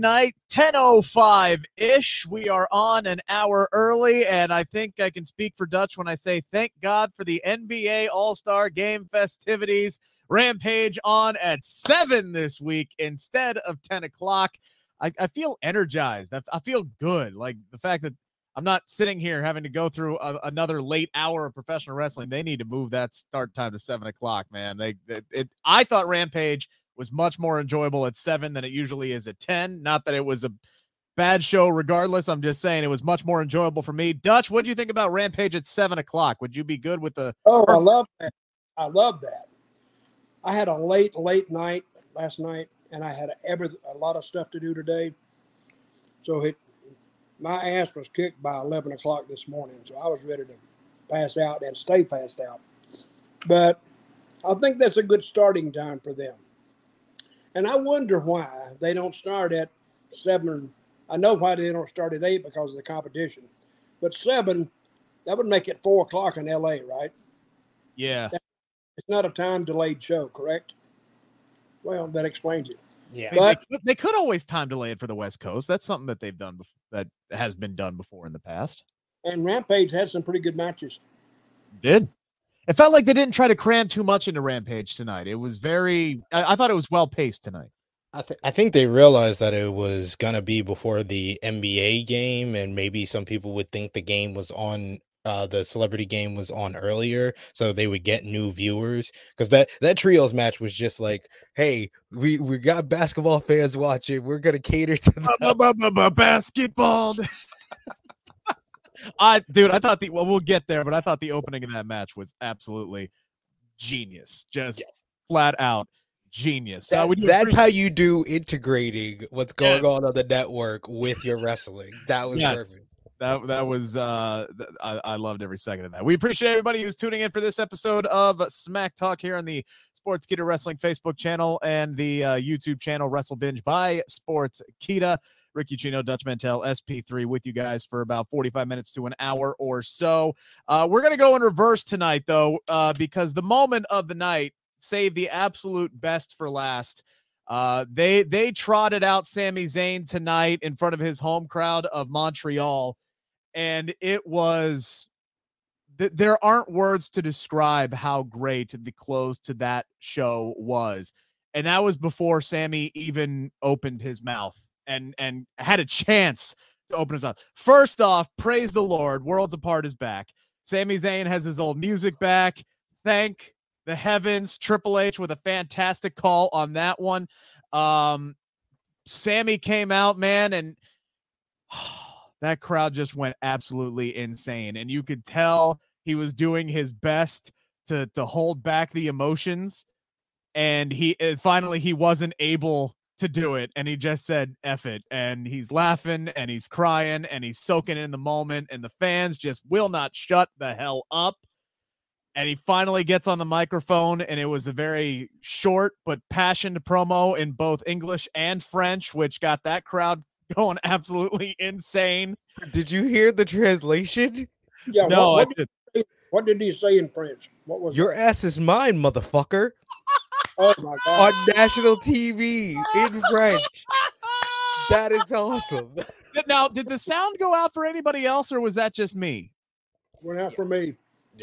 Night, 10.05 ish. We are on an hour early, and I think I can speak for Dutch when I say thank God for the NBA All Star Game festivities. Rampage on at 7 this week instead of 10 o'clock. I, I feel energized. I, I feel good. Like the fact that I'm not sitting here having to go through a, another late hour of professional wrestling. They need to move that start time to seven o'clock, man. They, it, it, I thought Rampage was much more enjoyable at seven than it usually is at 10. Not that it was a bad show, regardless. I'm just saying it was much more enjoyable for me. Dutch, what do you think about Rampage at seven o'clock? Would you be good with the? Oh, I love that. I love that. I had a late, late night last night, and I had every a lot of stuff to do today. So it, my ass was kicked by 11 o'clock this morning, so I was ready to pass out and stay passed out. But I think that's a good starting time for them. And I wonder why they don't start at seven. I know why they don't start at eight because of the competition, but seven, that would make it four o'clock in LA, right? Yeah. It's not a time delayed show, correct? Well, that explains it. Yeah, but they, they, could always time delay it for the West Coast. That's something that they've done before, that has been done before in the past. And Rampage had some pretty good matches. Did it felt like they didn't try to cram too much into Rampage tonight. It was very. I, I thought it was well paced tonight. I, th- I think they realized that it was gonna be before the NBA game, and maybe some people would think the game was on uh, the celebrity game was on earlier, so they would get new viewers. Because that that trios match was just like, hey, we we got basketball fans watching. We're gonna cater to the basketball. I dude, I thought the well, we'll get there, but I thought the opening of that match was absolutely genius, just yes. flat out genius. That, uh, that's how you do integrating what's going on on the network with your wrestling. That was yes. perfect. That that was uh I, I loved every second of that. We appreciate everybody who's tuning in for this episode of Smack Talk here on the Sportskeeda Wrestling Facebook channel and the uh, YouTube channel Wrestle Binge by Sportskeeda. Rick Ucchino, Dutch Mantell, SP3 with you guys for about 45 minutes to an hour or so. Uh, we're going to go in reverse tonight, though, uh, because the moment of the night saved the absolute best for last. Uh, they they trotted out Sami Zayn tonight in front of his home crowd of Montreal, and it was th- there aren't words to describe how great the close to that show was, and that was before Sami even opened his mouth and and had a chance to open his up. First off, praise the Lord, Worlds Apart is back. Sami Zayn has his old music back. Thank the heavens. Triple H with a fantastic call on that one. Um, Sami came out, man, and that crowd just went absolutely insane. And you could tell he was doing his best to to hold back the emotions. And he finally he wasn't able to do it and he just said F it and he's laughing and he's crying and he's soaking in the moment and the fans just will not shut the hell up and he finally gets on the microphone and it was a very short but passionate promo in both English and French which got that crowd going absolutely insane. Did you hear the translation? Yeah no what, what, did, what did he say in French? What was your ass is mine motherfucker Oh my god! On national TV in French. That is awesome. Now, did the sound go out for anybody else, or was that just me? Went out for me.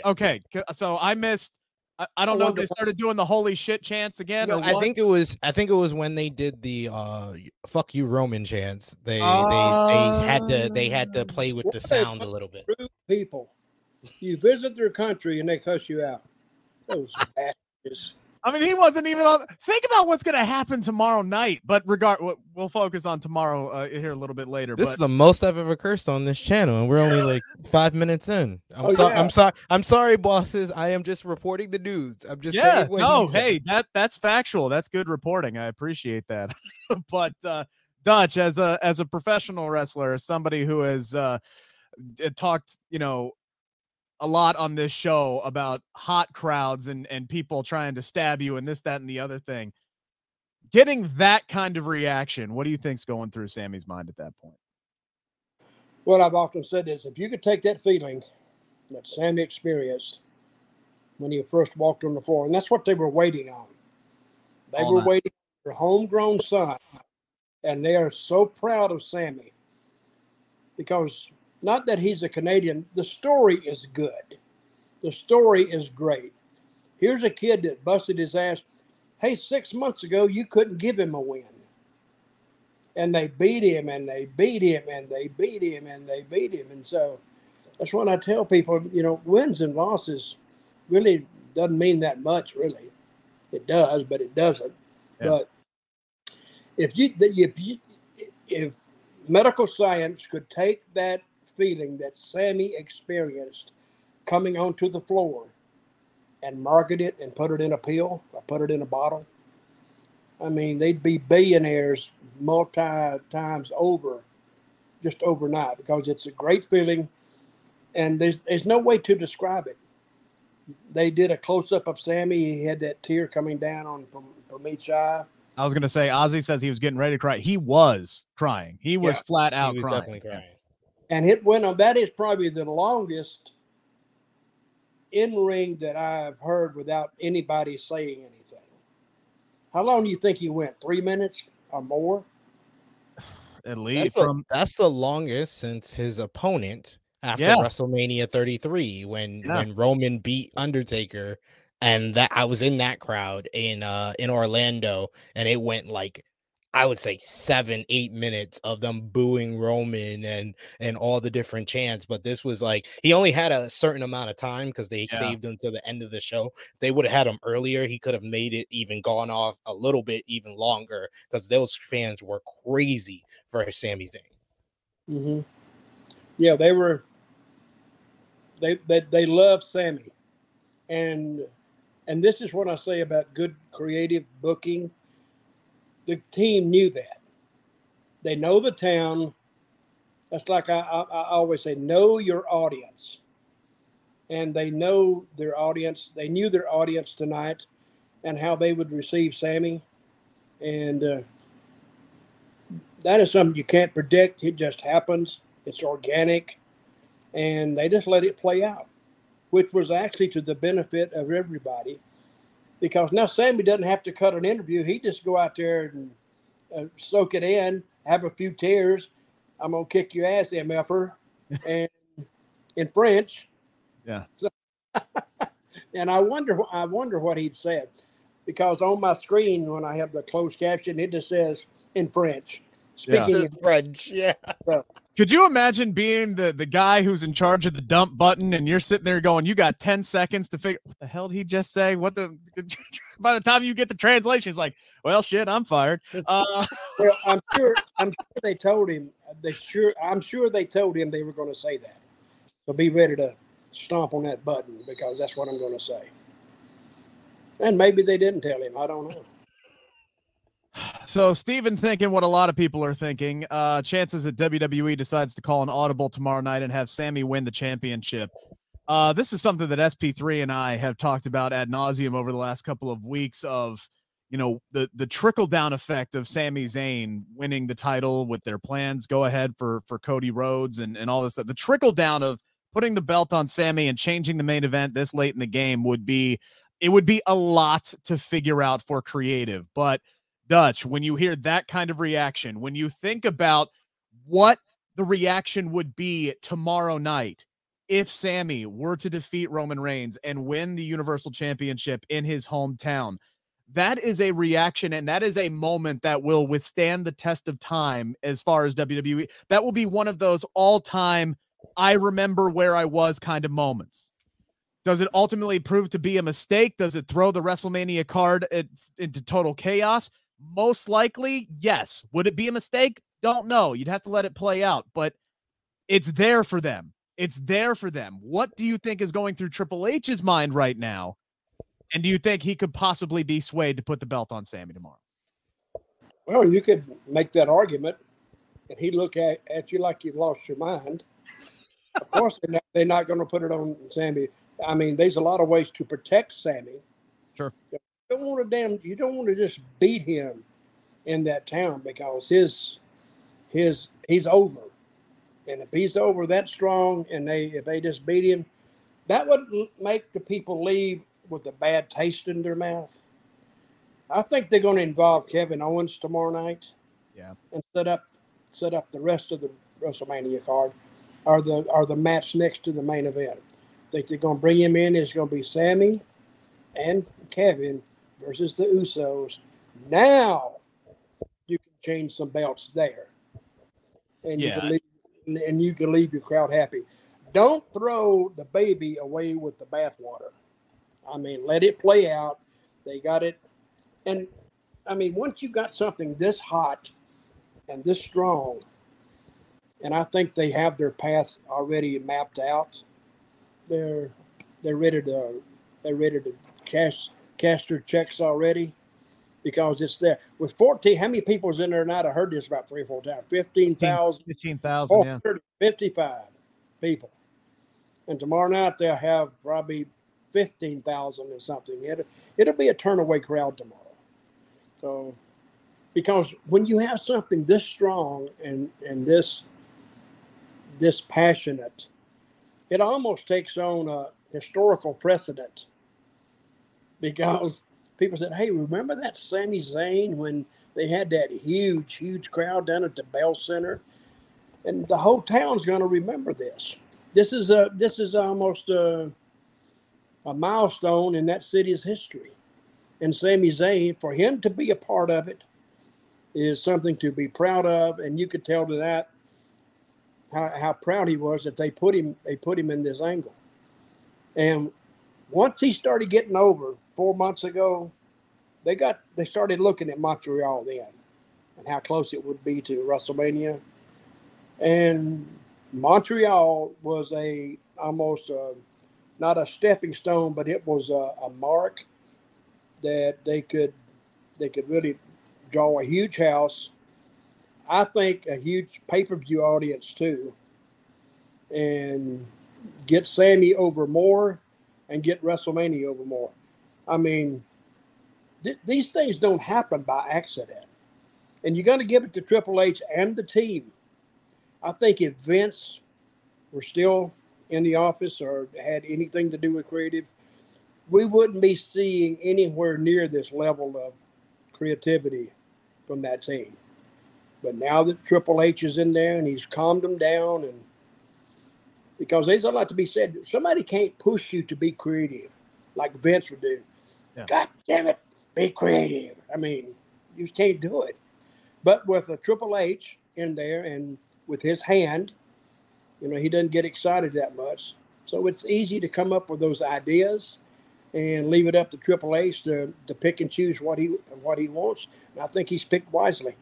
Okay, so I missed. I, I don't know if they started doing the holy shit chants again. No, I think it was. I think it was when they did the uh "fuck you Roman" chants. They uh, they they had to they had to play with the sound a little bit. People, you visit their country and they cuss you out. Those bastards. I mean, he wasn't even on. Think about what's going to happen tomorrow night. But regard, we'll focus on tomorrow uh, here a little bit later. This but... is the most I've ever cursed on this channel, and we're only like five minutes in. I'm oh, sorry. Yeah. I'm sorry. I'm sorry, bosses. I am just reporting the news. I'm just yeah. no, hey, that that's factual. That's good reporting. I appreciate that. but uh, Dutch, as a as a professional wrestler, as somebody who has uh, talked, you know, a lot on this show about hot crowds and and people trying to stab you and this that and the other thing. Getting that kind of reaction what do you think's going through Sami's mind at that point? Well i've often said this if you could take that feeling that Sami experienced when he first walked on the floor and that's what they were waiting on. They All were night. waiting for homegrown son and they are so proud of Sami because not that he's a Canadian, the story is good. The story is great. Here's a kid that busted his ass. Hey, six months ago, you couldn't give him a win. And they beat him and they beat him and they beat him and they beat him. And so that's when I tell people, you know, wins and losses really doesn't mean that much, really. It does, but it doesn't. Yeah. But if you if you if medical science could take that feeling that Sami experienced coming onto the floor and market it and put it in a pill or put it in a bottle, I mean, they'd be billionaires multi times over just overnight because it's a great feeling and there's there's no way to describe it. They did a close up of Sami. He had that tear coming down on from from each eye. I was gonna say Ozzy says he was getting ready to cry. He was crying. He was yeah, flat out he was crying. Definitely crying. And it went on. That is probably the longest in ring that I've heard without anybody saying anything. How long do you think he went? Three minutes or more? At least that's the, that's the longest since his opponent after yeah. WrestleMania 33 when yeah. when Roman beat Undertaker and that I was in that crowd in uh in Orlando and it went like I would say seven, eight minutes of them booing Roman and and all the different chants. But this was like he only had a certain amount of time because they yeah. saved him to the end of the show. If they would have had him earlier, he could have made it even gone off a little bit even longer because those fans were crazy for Sami Zayn. Mm-hmm. Yeah, they were. They they they love Sami, and and this is what I say about good creative booking the team knew that. They know the town. That's like I, I, I always say, know your audience. And they know their audience. They knew their audience tonight and how they would receive Sami. And uh, that is something you can't predict. It just happens. It's organic. And they just let it play out, which was actually to the benefit of everybody because now Sami doesn't have to cut an interview. He just go out there and uh, soak it in, have a few tears. I'm gonna kick your ass, mf'er, and in French. Yeah. So, and I wonder, I wonder what he'd said, because on my screen when I have the closed caption, it just says in French. Speaking yeah. in French, yeah. So, could you imagine being the the guy who's in charge of the dump button and you're sitting there going, you got 10 seconds to figure what the hell did he just say? What the by the time you get the translation, it's like, well shit, I'm fired. Uh, well, I'm sure I'm sure they told him they sure I'm sure they told him they were gonna say that. So be ready to stomp on that button because that's what I'm gonna say. And maybe they didn't tell him. I don't know. So Steven thinking what a lot of people are thinking. Uh, chances that WWE decides to call an audible tomorrow night and have Sami win the championship. Uh, this is something that SP3 and I have talked about ad nauseum over the last couple of weeks of, you know, the the trickle down effect of Sami Zayn winning the title with their plans go ahead for for Cody Rhodes and and all this stuff. The trickle down of putting the belt on Sami and changing the main event this late in the game would be it would be a lot to figure out for creative, but Dutch, when you hear that kind of reaction, when you think about what the reaction would be tomorrow night if Sami were to defeat Roman Reigns and win the Universal Championship in his hometown, that is a reaction and that is a moment that will withstand the test of time as far as WWE. That will be one of those all time, I remember where I was kind of moments. Does it ultimately prove to be a mistake? Does it throw the WrestleMania card at, into total chaos? Most likely, yes. Would it be a mistake? Don't know. You'd have to let it play out, but it's there for them. It's there for them. What do you think is going through Triple H's mind right now? And do you think he could possibly be swayed to put the belt on Sami tomorrow? Well, you could make that argument, and he'd look at, at you like you've lost your mind. Of course, they're not, they're not going to put it on Sami. I mean, there's a lot of ways to protect Sami. Sure don't want to damn you don't want to just beat him in that town because his his he's over. And if he's over that strong and they if they just beat him, that would make the people leave with a bad taste in their mouth. I think they're going to involve Kevin Owens tomorrow night. Yeah. And set up set up the rest of the WrestleMania card or the or the match next to the main event. I think they're gonna bring him in. It's gonna be Sami and Kevin versus the Usos. Now you can change some belts there. And Yeah. you can leave, and you can leave your crowd happy. Don't throw the baby away with the bathwater. I mean, let it play out. They got it. And I mean, once you got something this hot and this strong, and I think they have their path already mapped out, they're they're ready to they're ready to cash cash their checks already because it's there. With 14, how many people's in there tonight? I heard this about three or four times. 15,000. 15,000, yeah. 455 people. And tomorrow night they'll have probably 15,000 and something. It'll, it'll be a turnaway crowd tomorrow. So, because when you have something this strong and, and this, this passionate, it almost takes on a historical precedent because people said, Hey, remember that Sami Zayn when they had that huge, huge crowd down at the Bell Center? and the whole town's going to remember this. This is a this is almost a, a milestone in that city's history. And Sami Zayn, for him to be a part of it, is something to be proud of. And you could tell to that how, how proud he was that they put him they put him in this angle. And once he started getting over four months ago, they got they started looking at Montreal then and how close it would be to WrestleMania and Montreal was a almost a, not a stepping stone, but it was a, a mark that they could they could really draw a huge house. I think a huge pay per view audience too, and get Sami over more, and get WrestleMania over more. I mean, th- these things don't happen by accident, and you got to give it to Triple H and the team I think if Vince were still in the office or had anything to do with creative, we wouldn't be seeing anywhere near this level of creativity from that team. But now that Triple H is in there and he's calmed them down, and because there's a lot to be said, somebody can't push you to be creative like Vince would do. Yeah. God damn it, be creative. I mean, you can't do it. But with a Triple H in there and with his hand. You know, he doesn't get excited that much. So it's easy to come up with those ideas and leave it up to Triple H to, to pick and choose what he what he wants. And I think he's picked wisely.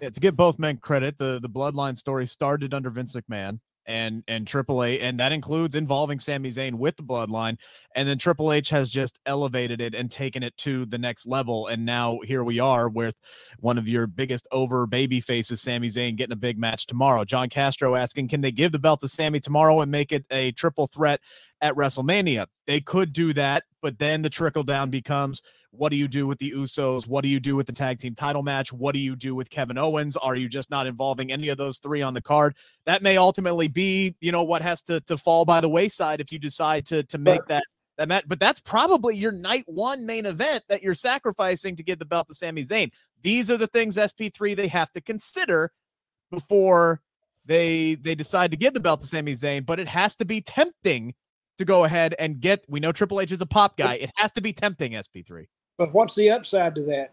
Yeah, to give both men credit, the the bloodline story started under Vince McMahon and and Triple H, and that includes involving Sami Zayn with the bloodline. And then Triple H has just elevated it and taken it to the next level. And now here we are with one of your biggest over baby faces, Sami Zayn, getting a big match tomorrow. John Castro asking, can they give the belt to Sami tomorrow and make it a triple threat at WrestleMania? They could do that, but then the trickle down becomes what do you do with the Usos? What do you do with the tag team title match? What do you do with Kevin Owens? Are you just not involving any of those three on the card? That may ultimately be, you know, what has to to fall by the wayside if you decide to to make that that match. But that's probably your night one main event that you're sacrificing to give the belt to Sami Zayn. These are the things SP3 they have to consider before they they decide to give the belt to Sami Zayn. But it has to be tempting to go ahead and get. We know Triple H is a pop guy. It has to be tempting SP3. But what's the upside to that?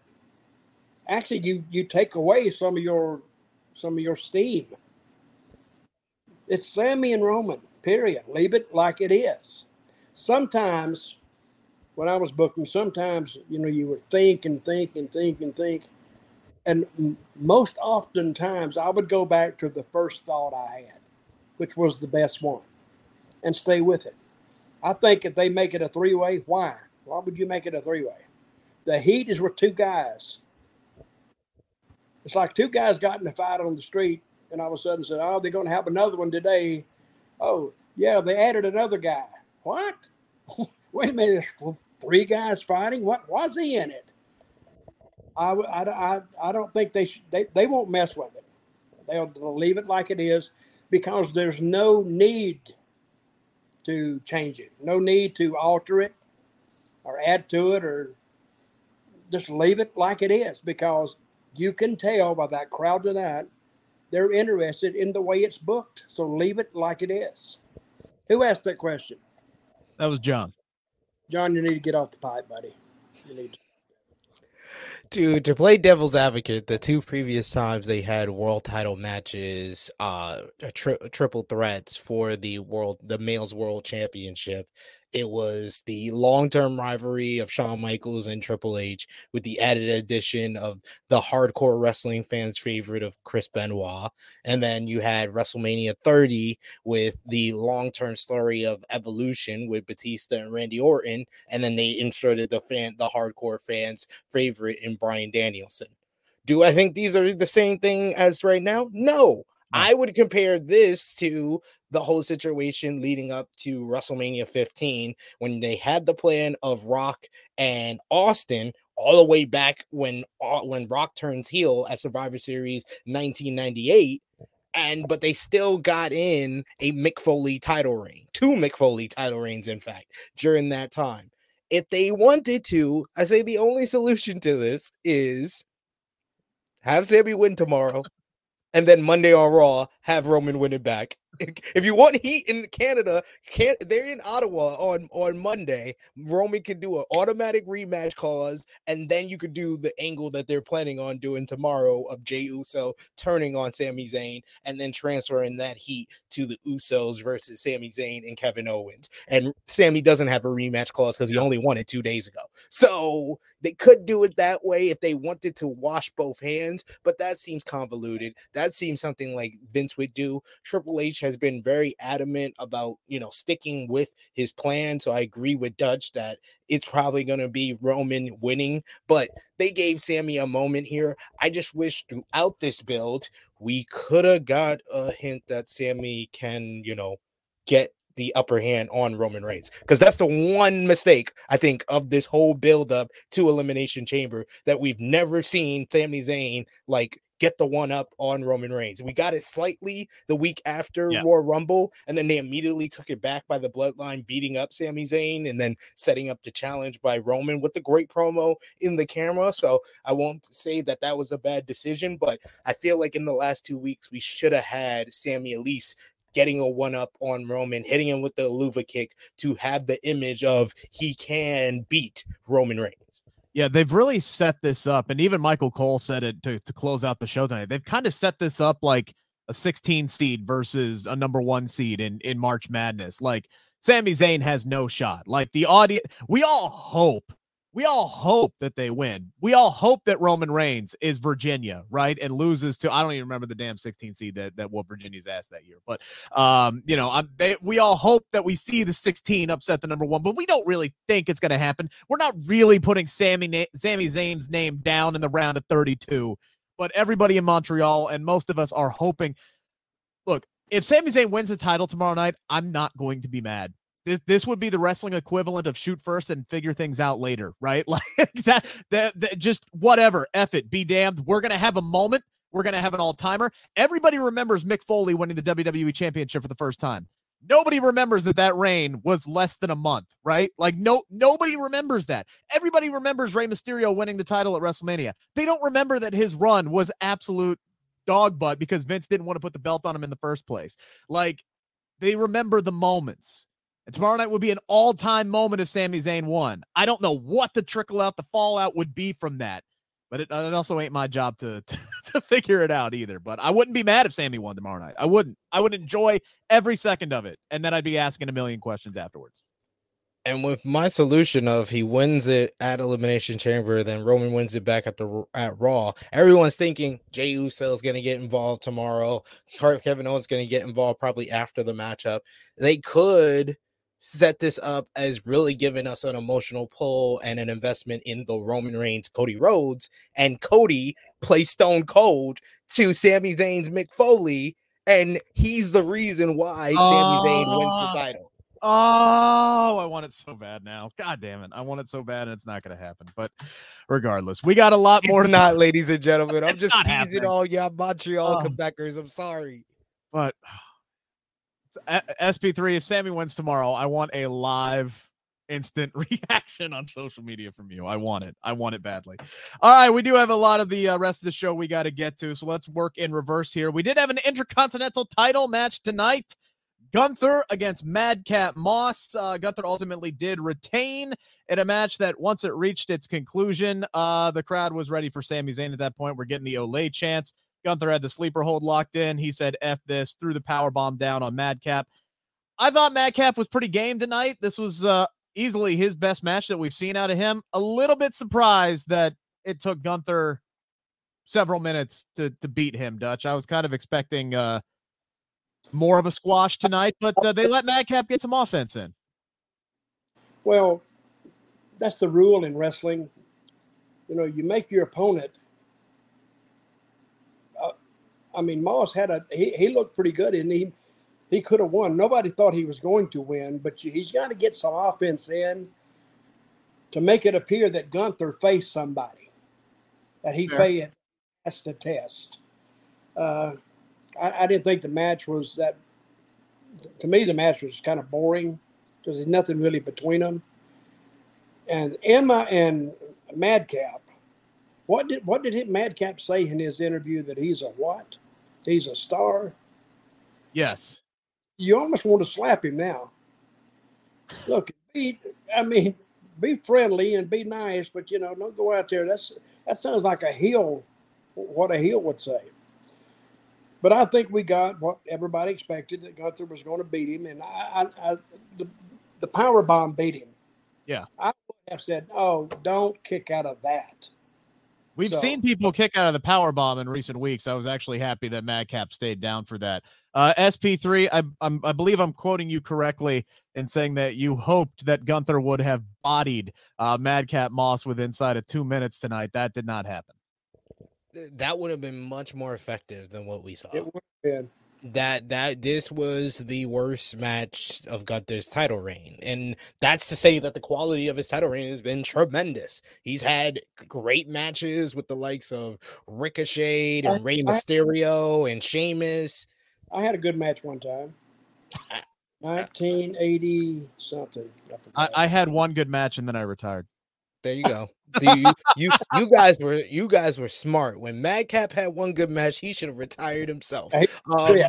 Actually, you you take away some of your some of your steam. It's Sami and Roman. Period. Leave it like it is. Sometimes, when I was booking, sometimes you know you would think and think and think and think, and most oftentimes I would go back to the first thought I had, which was the best one, and stay with it. I think if they make it a three way, why? Why would you make it a three way? The Heat is with two guys. It's like two guys got in a fight on the street, and all of a sudden said, "Oh, they're going to have another one today." Oh, yeah, they added another guy. What? Wait a minute, three guys fighting? What was he in it? I, I, I, I don't think they should, they they won't mess with it. They'll, they'll leave it like it is because there's no need to change it, no need to alter it or add to it or just leave it like it is because you can tell by that crowd tonight, they're interested in the way it's booked. So leave it like it is. Who asked that question? That was John. John, you need to get off the pipe, buddy. You need to. Dude, to play devil's advocate, the two previous times they had world title matches, uh, tri- triple threats for the world, the males world championship, it was the long term rivalry of Shawn Michaels and Triple H with the added addition of the hardcore wrestling fans' favorite of Chris Benoit. And then you had WrestleMania 30 with the long term story of evolution with Batista and Randy Orton. And then they inserted the fan, the hardcore fans' favorite in Bryan Danielson. Do I think these are the same thing as right now? No. I would compare this to the whole situation leading up to WrestleMania 15 when they had the plan of Rock and Austin all the way back when uh, when Rock turns heel at Survivor Series 1998 and but they still got in a Mick Foley title reign, two Mick Foley title reigns in fact during that time. If they wanted to, I say the only solution to this is have Sami win tomorrow and then Monday on Raw have Roman win it back. If you want heat in Canada, can they're in Ottawa on on Monday. Roman can do an automatic rematch clause, and then you could do the angle that they're planning on doing tomorrow of Jey Uso turning on Sami Zayn, and then transferring that heat to the Usos versus Sami Zayn and Kevin Owens. And Sami doesn't have a rematch clause because he only won it two days ago. So they could do it that way if they wanted to wash both hands, but that seems convoluted. That seems something like Vince would do. Triple H has been very adamant about, you know, sticking with his plan. So I agree with Dutch that it's probably going to be Roman winning, but they gave Sami a moment here. I just wish throughout this build, we could have got a hint that Sami can, you know, get the upper hand on Roman Reigns because that's the one mistake I think of this whole build up to Elimination Chamber that we've never seen Sami Zayn like get the one up on Roman Reigns. We got it slightly the week after yeah. Royal Rumble, and then they immediately took it back by the bloodline beating up Sami Zayn and then setting up the challenge by Roman with the great promo in the camera. So I won't say that that was a bad decision, but I feel like in the last two weeks we should have had Sami at least getting a one up on Roman, hitting him with the Helluva kick to have the image of he can beat Roman Reigns. Yeah, they've really set this up, and even Michael Cole said it to, to close out the show tonight. They've kind of set this up like a 16 seed versus a number one seed in in March Madness. Like Sami Zayn has no shot. Like the audience, we all hope we all hope that they win. We all hope that Roman Reigns is Virginia, right? And loses to I don't even remember the damn 16 seed that that what Virginia's asked that year. But um, you know, I'm, they, we all hope that we see the 16 upset the number one, but we don't really think it's going to happen. We're not really putting Sammy Sami Zayn's name down in the round of 32. But everybody in Montreal and most of us are hoping. Look, if Sami Zayn wins the title tomorrow night, I'm not going to be mad this, this would be the wrestling equivalent of shoot first and figure things out later, right? Like that, that, that just whatever. F it, be damned. We're gonna have a moment. We're gonna have an all timer. Everybody remembers Mick Foley winning the WWE Championship for the first time. Nobody remembers that that reign was less than a month, right? Like no, nobody remembers that. Everybody remembers Rey Mysterio winning the title at WrestleMania. They don't remember that his run was absolute dog butt because Vince didn't want to put the belt on him in the first place. Like they remember the moments. And tomorrow night would be an all time moment if Sami Zayn won. I don't know what the trickle out, the fallout would be from that, but it, it also ain't my job to, to, to figure it out either. But I wouldn't be mad if Sami won tomorrow night. I wouldn't. I would enjoy every second of it. And then I'd be asking a million questions afterwards. And with my solution of he wins it at Elimination Chamber, then Roman wins it back at the at Raw. Everyone's thinking Jey Uso is going to get involved tomorrow. Kevin Owens going to get involved probably after the matchup. They could set this up as really giving us an emotional pull and an investment in the Roman Reigns Cody Rhodes and Cody plays Stone Cold to Sami Zayn's Mick Foley and he's the reason why oh, Sami Zayn wins the ah. title. Oh, I want it so bad now. God damn it. I want it so bad and it's not going to happen. But regardless, we got a lot more. It's not, ladies and gentlemen. I'm just teasing happening. all y'all Montreal oh. Quebecers. I'm sorry. But SP3, if Sami wins tomorrow, I want a live instant reaction on social media from you. I want it. I want it badly. All right, we do have a lot of the uh, rest of the show we got to get to, so let's work in reverse here. We did have an intercontinental title match tonight. Gunther against Madcap Moss. Uh, Gunther ultimately did retain in a match that once it reached its conclusion, uh, the crowd was ready for Sami Zayn at that point. We're getting the Olay chance. Gunther had the sleeper hold locked in. He said, F this, threw the power bomb down on Madcap. I thought Madcap was pretty game tonight. This was uh, easily his best match that we've seen out of him. A little bit surprised that it took Gunther several minutes to to beat him, Dutch. I was kind of expecting uh, more of a squash tonight, but uh, they let Madcap get some offense in. Well, that's the rule in wrestling. You know, you make your opponent. I mean, Moss had a he, he looked pretty good, and he he could have won. Nobody thought he was going to win, but he's got to get some offense in to make it appear that Gunther faced somebody that he Fair. faced. That's the test. Uh, I, I, didn't think the match was that. To me, the match was kind of boring because there's nothing really between them. And Emma and Madcap, what did what did Madcap say in his interview that he's a what? He's a star. Yes you almost want to slap him now. Look, be, I mean, be friendly and be nice, but you know, don't go out there. That's that sounds like a heel, what a heel would say. But I think we got what everybody expected that Gunther was going to beat him, and I, I, I the, the power bomb beat him. Yeah, I would have said, "Oh, don't kick out of that." We've so, seen people kick out of the power bomb in recent weeks. I was actually happy that Madcap stayed down for that. Uh, SP3, I, I'm, I believe I'm quoting you correctly in saying that you hoped that Gunther would have bodied uh, Madcap Moss with inside of two minutes tonight. That did not happen. That would have been much more effective than what we saw. It would have been that that this was the worst match of Gunther's title reign. And that's to say that the quality of his title reign has been tremendous. He's had great matches with the likes of Ricochet and I, Rey Mysterio I, and Sheamus. I had a good match one time. 1980 something. I, I, had one good match and then I retired. There you go. you, you you guys were you guys were smart. When Madcap had one good match, he should have retired himself. Um, yeah.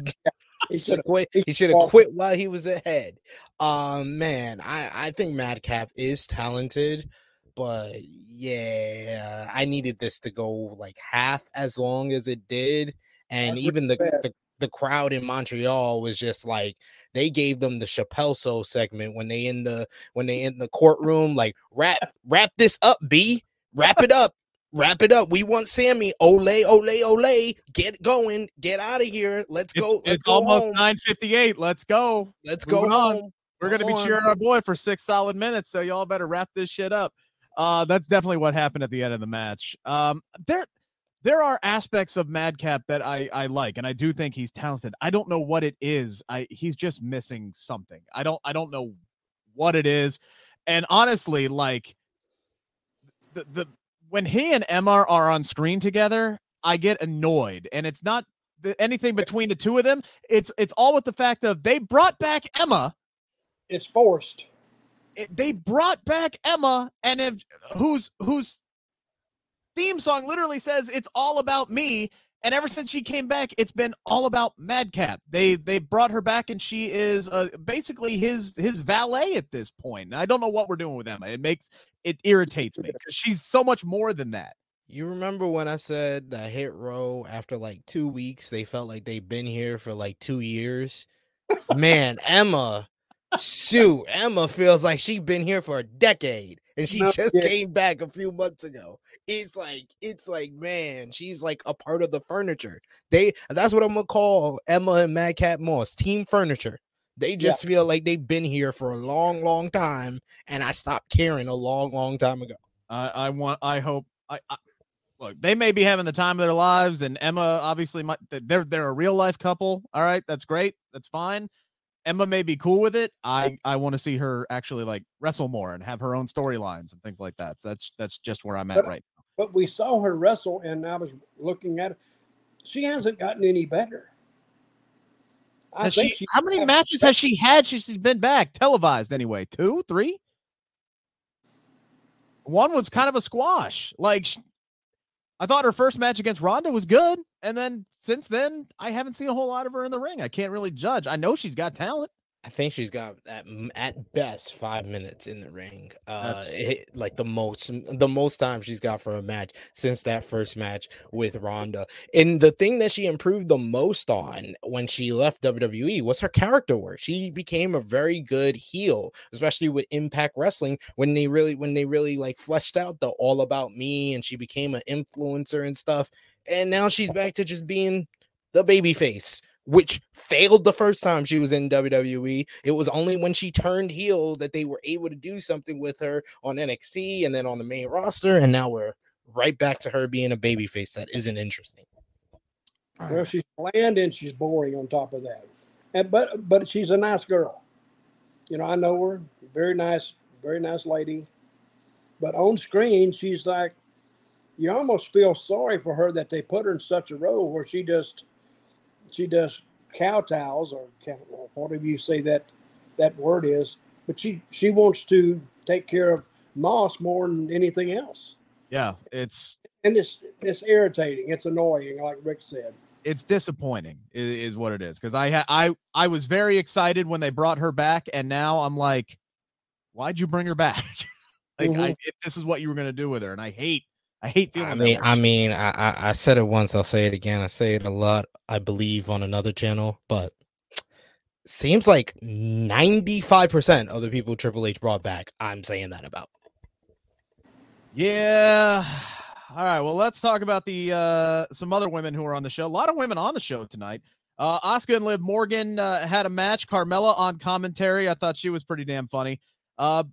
He should have quit. He should have quit while he was ahead. Um, man, I I think Madcap is talented, but yeah, I needed this to go like half as long as it did, and even the, the the crowd in Montreal was just like they gave them the Chappelle Show segment when they in the when they in the courtroom like wrap wrap this up B. Wrap it up. Wrap it up. We want Sami. Ole ole ole get going. Get out of here. Let's go it's, let's it's go almost 958 let's go. Let's go on. we're gonna be cheering our boy for six solid minutes so y'all better wrap this shit up. Uh that's definitely what happened at the end of the match. Um there there are aspects of Madcap that I I like, and I do think he's talented. I don't know what it is. I he's just missing something. I don't I don't know what it is, and honestly, like the the when he and Emma are on screen together, I get annoyed, and it's not the, anything between the two of them. It's it's all with the fact of they brought back Emma. It's forced. It, they brought back Emma, and if who's who's theme song literally says it's all about me. And ever since she came back, it's been all about Madcap. They they brought her back, and she is uh, basically his his valet at this point. I don't know what we're doing with Emma. It makes it irritates me because she's so much more than that. You remember when I said the hit row after like two weeks, they felt like they've been here for like two years? Man, Emma, shoot, Emma feels like she's been here for a decade and she no, just yeah. came back a few months ago. It's like it's like man she's like a part of the furniture. They that's what i'm gonna call emma and madcap moss team furniture. They just yeah. feel like they've been here for a long long time and i stopped caring a long long time ago. I i want i hope I, I look they may be having the time of their lives and emma obviously might they're they're a real life couple all right? That's great. That's fine Emma may be cool with it. I I want to see her actually like wrestle more and have her own storylines and things like that. So that's that's just where I'm at but, right now. but we saw her wrestle, and I was looking at her. She hasn't gotten any better. I think she, how many matches has she had? since She's been back televised anyway. Two, three. one was kind of a squash. Like I thought her first match against Ronda was good, and then since then I haven't seen a whole lot of her in the ring. I can't really judge. I know she's got talent. I think she's got at, at best five minutes in the ring. Uh, it, like the most the most time she's got for a match since that first match with Ronda. And the thing that she improved the most on when she left WWE was her character work. She became a very good heel, especially with Impact Wrestling when they really when they really like fleshed out the all about me and she became an influencer and stuff. And now she's back to just being the baby face which failed the first time she was in WWE. It was only when she turned heel that they were able to do something with her on NXT and then on the main roster. And now we're right back to her being a babyface that isn't interesting. Well, she's bland and she's boring on top of that. And but but she's a nice girl. You know, I know her, very nice, very nice lady. But on screen, she's like you almost feel sorry for her that they put her in such a role where she just she does cow towels or whatever you say that that word is, but she she wants to take care of Moss more than anything else. Yeah, it's and it's it's irritating. It's annoying, like Rick said. It's disappointing, is, is what it is. Because I ha- I I was very excited when they brought her back, and now I'm like, why'd you bring her back? like, mm-hmm. I, if this is what you were gonna do with her, and I hate I hate feeling. I mean, I mean, I, I I said it once. I'll say it again. I say it a lot. I believe on another channel, but seems like ninety five percent of the people Triple H brought back. I'm saying that about. Yeah. All right. Well, let's talk about the uh some other women who are on the show. A lot of women on the show tonight. Uh Asuka and Liv Morgan uh, had a match. Carmella on commentary. I thought she was pretty damn funny. Uh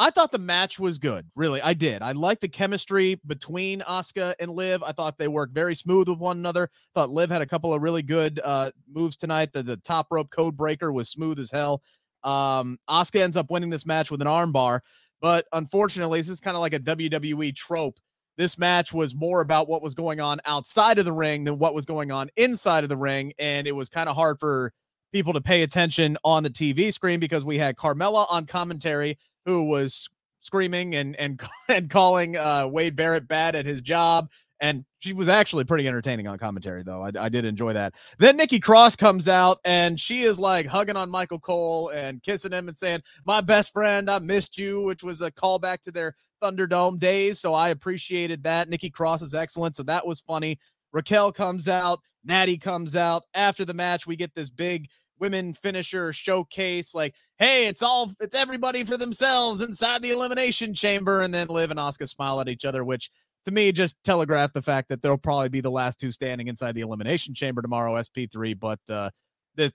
I thought the match was good. Really, I did. I liked the chemistry between Asuka and Liv. I thought they worked very smooth with one another. Thought Liv had a couple of really good uh, moves tonight. The, the top rope code breaker was smooth as hell. Um, Asuka ends up winning this match with an armbar, but unfortunately, this is kind of like a WWE trope. This match was more about what was going on outside of the ring than what was going on inside of the ring, and it was kind of hard for people to pay attention on the TV screen because we had Carmella on commentary who was screaming and and and calling uh, Wade Barrett bad at his job. And she was actually pretty entertaining on commentary, though. I, I did enjoy that. Then Nikki Cross comes out and she is like hugging on Michael Cole and kissing him and saying, My best friend, I missed you, which was a callback to their Thunderdome days. So I appreciated that. Nikki Cross is excellent. So that was funny. Raquel comes out. Natty comes out. After the match, we get this big women finisher showcase. Like, hey, it's all it's everybody for themselves inside the elimination chamber, and then Liv and Asuka smile at each other, which to me just telegraphed the fact that they'll probably be the last two standing inside the elimination chamber tomorrow, SP3. But uh this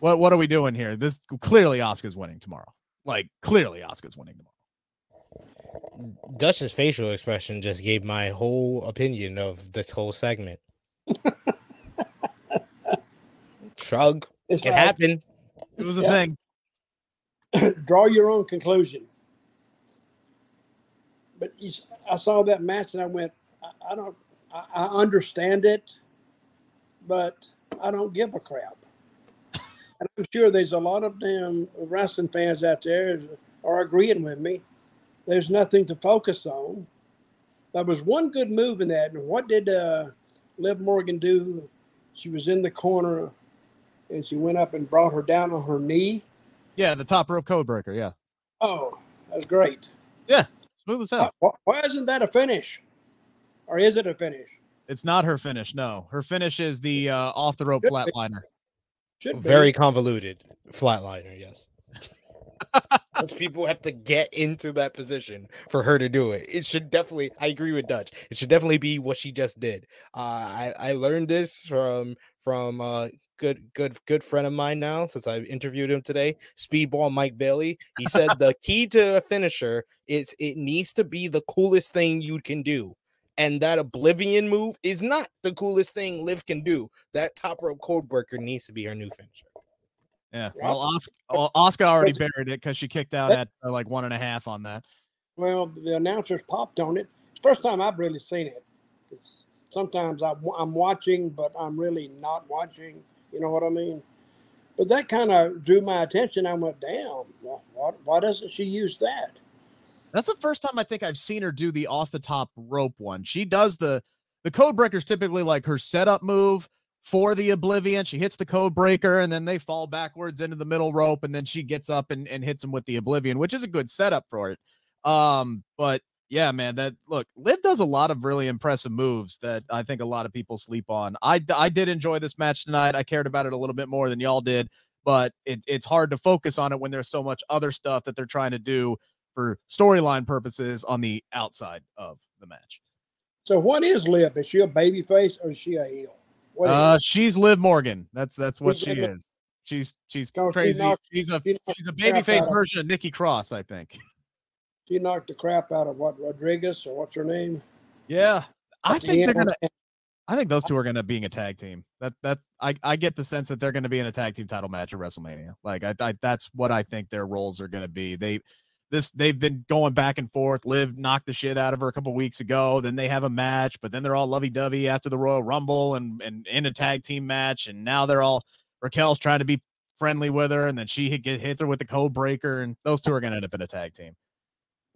what what are we doing here? This clearly Asuka's winning tomorrow. Like clearly Asuka's winning tomorrow. Dutch's facial expression just gave my whole opinion of this whole segment. Shrug. It can like, happen. It was a yeah. thing. Draw your own conclusion. But you, I saw that match and I went, I, I don't, I, I, understand it, but I don't give a crap. and I'm sure there's a lot of damn wrestling fans out there are agreeing with me. There's nothing to focus on. There was one good move in that. And what did uh, Liv Morgan do? She was in the corner and she went up and brought her down on her knee. Yeah, the top rope code breaker. Yeah. Oh, that's great. Yeah, smooth as hell. Why, why isn't that a finish? Or is it a finish? It's not her finish. No, her finish is the uh, off the rope flatliner. Be. Very convoluted flatliner. Yes. People have to get into that position for her to do it. It should definitely. I agree with Dutch. It should definitely be what she just did. Uh, I I learned this from from uh, good good good friend of mine now since I interviewed him today, Speedball Mike Bailey. He said the key to a finisher is it needs to be the coolest thing you can do. And that Oblivion move is not the coolest thing Liv can do. That top rope code breaker needs to be her new finisher. Yeah. Well, Asuka, well, Asuka already buried it because she kicked out at uh, like one and a half on that. Well, the announcers popped on it. It's first time I've really seen it. It's, sometimes I, I'm watching, but I'm really not watching. You know what I mean? But that kind of drew my attention. I went, damn, why, why doesn't she use that? That's the first time I think I've seen her do the off the top rope one. She does the the code breakers typically like her setup move for the oblivion. She hits the code breaker and then they fall backwards into the middle rope and then she gets up and, and hits them with the oblivion, which is a good setup for it. Um, but yeah, man, that look, Liv does a lot of really impressive moves that I think a lot of people sleep on. I I did enjoy this match tonight. I cared about it a little bit more than y'all did, but it, it's hard to focus on it when there's so much other stuff that they're trying to do for storyline purposes on the outside of the match. So what is Liv? Is she a baby face or is she a heel? Uh, she's Liv Morgan. That's that's what she is. She's she's crazy. She's a she's a baby face version of Nikki Cross, I think. She knocked the crap out of what Rodriguez or what's her name? Yeah, I think they're gonna. I think those two are gonna being a tag team. That that I I get the sense that they're gonna be in a tag team title match at WrestleMania. Like I, I that's what I think their roles are gonna be. They this they've been going back and forth. Liv knocked the shit out of her a couple weeks ago. Then they have a match, but then they're all lovey dovey after the Royal Rumble and and in a tag team match. And now they're all Raquel's trying to be friendly with her, and then she hit, hits her with the code breaker, and those two are gonna end up in a tag team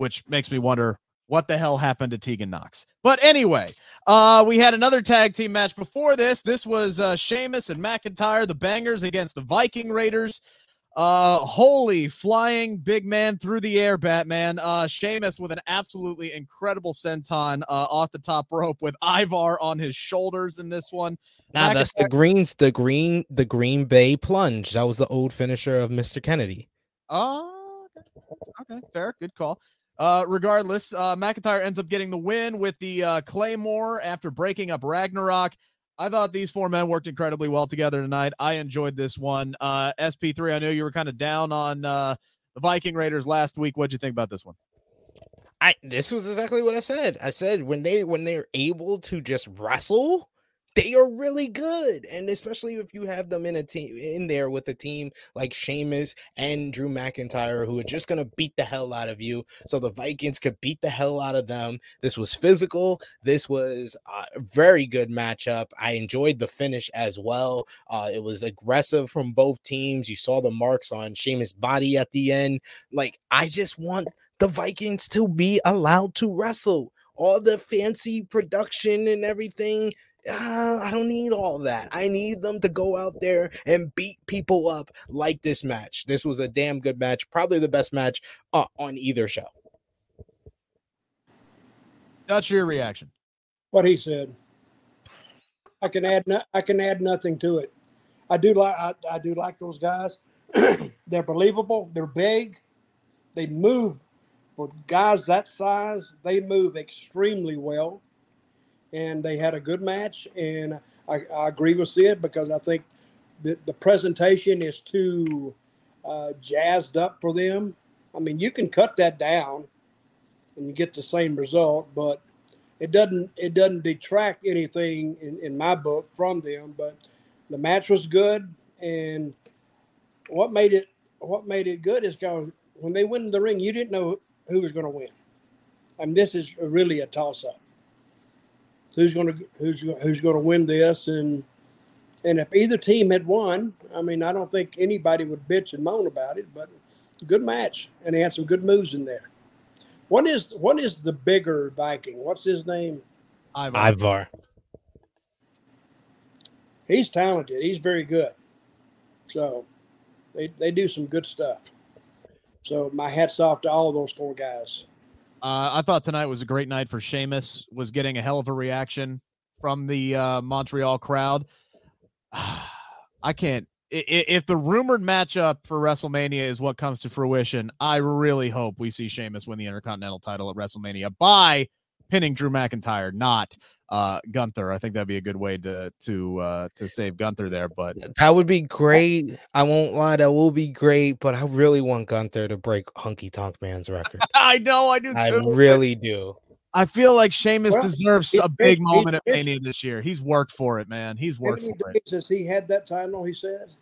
which makes me wonder what the hell happened to Tegan Nox. But anyway, uh, we had another tag team match before this. This was uh, Sheamus and McIntyre, the Bangers, against the Viking Raiders. Uh, holy flying big man through the air, Batman. Uh, Sheamus with an absolutely incredible senton uh, off the top rope with Ivar on his shoulders in this one. Now nah, that's the greens, the green, the Green Bay plunge. That was the old finisher of Mr. Kennedy. Oh, okay, fair, good call. Uh, regardless, uh, McIntyre ends up getting the win with the uh, Claymore after breaking up Ragnarok. I thought these four men worked incredibly well together tonight. I enjoyed this one. Uh, SP3, I know you were kind of down on uh, the Viking Raiders last week. What'd you think about this one? I this was exactly what I said. I said when they when they're able to just wrestle, they are really good. And especially if you have them in a team in there with a team like Sheamus and Drew McIntyre, who are just gonna beat the hell out of you. So the Vikings could beat the hell out of them. This was physical. This was a very good matchup. I enjoyed the finish as well. Uh, it was aggressive from both teams. You saw the marks on Sheamus' body at the end. Like, I just want the Vikings to be allowed to wrestle. All the fancy production and everything uh, I don't need all that. I need them to go out there and beat people up like this match. This was a damn good match, probably the best match uh, on either show. That's your reaction. What he said. I can add. No, I can add nothing to it. I do like. I, I do like those guys. They're believable. They're big. They move. For guys that size, they move extremely well and they had a good match. And I, I agree with Sid because I think the, the presentation is too uh, jazzed up for them. I mean, you can cut that down and you get the same result, but it doesn't it doesn't detract anything in, in my book from them. But the match was good, and what made it what made it good is because when they went in the ring, you didn't know who was going to win. I mean, this is really a toss up who's going to who's who's going to win this and and if either team had won, I mean, I don't think anybody would bitch and moan about it. But good match, and he had some good moves in there. What is what is the bigger Viking? What's his name? Ivar. Ivar. He's talented. He's very good. So they they do some good stuff. So my hats off to all those four guys. Uh, I thought tonight was a great night for Sheamus. Was getting a hell of a reaction from the uh, Montreal crowd. I can't. If the rumored matchup for WrestleMania is what comes to fruition, I really hope we see Sheamus win the Intercontinental title at WrestleMania by pinning Drew McIntyre, not uh, Gunther. I think that'd be a good way to to uh, to save Gunther there. But that would be great. I won't lie, that will be great. But I really want Gunther to break Honky Tonk Man's record. I know, I do. Too. I really do. I feel like Sheamus well, deserves a big moment at Mania this year. He's worked for it, man. He's worked for it. Has he had that title? He says.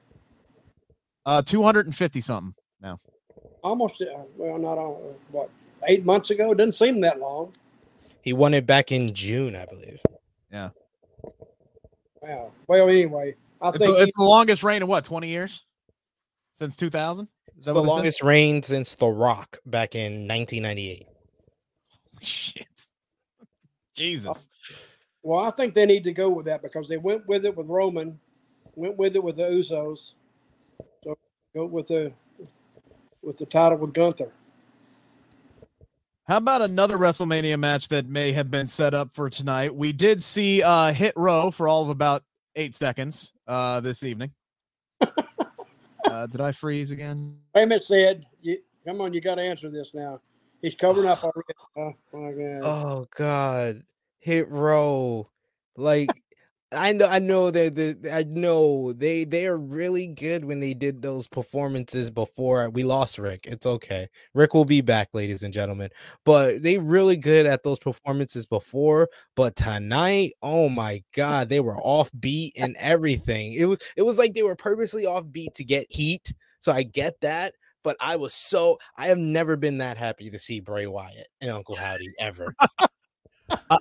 Uh, two hundred and fifty something now. Almost. Uh, well, not on what eight months ago. It doesn't seem that long. He won it back in June, I believe. Yeah. Wow. Well, anyway, I it's think it's the longest reign in what twenty years since two thousand. It's the longest reign since The Rock back in 1998. Shit. Jesus. Well, I think they need to go with that because they went with it with Roman, went with it with the Usos. So go with the with the title with Gunther. How about another WrestleMania match that may have been set up for tonight? We did see uh Hit Row for all of about eight seconds uh this evening. uh, did I freeze again? Wait a minute, Sid. You, come on, you got to answer this now. He's covering up already. Oh. Oh God, hit row, like I know, I know that the I know they they are really good when they did those performances before we lost Rick. It's okay. Rick will be back, ladies and gentlemen. But they really good at those performances before. But tonight, oh my god, they were off beat and everything. It was it was like they were purposely off beat to get heat. So I get that. But I was so I have never been that happy to see Bray Wyatt and Uncle Howdy ever.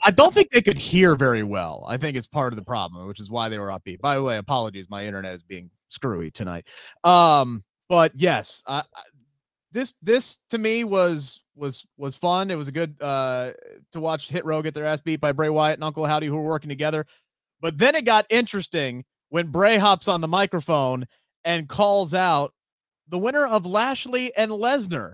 I don't think they could hear very well. I think it's part of the problem, which is why they were upbeat. By the way, apologies, my internet is being screwy tonight. Um, but yes, I, I, this this to me was was was fun. It was a good uh to watch Hit Row get their ass beat by Bray Wyatt and Uncle Howdy who were working together. But then it got interesting when Bray hops on the microphone and calls out the winner of Lashley and Lesnar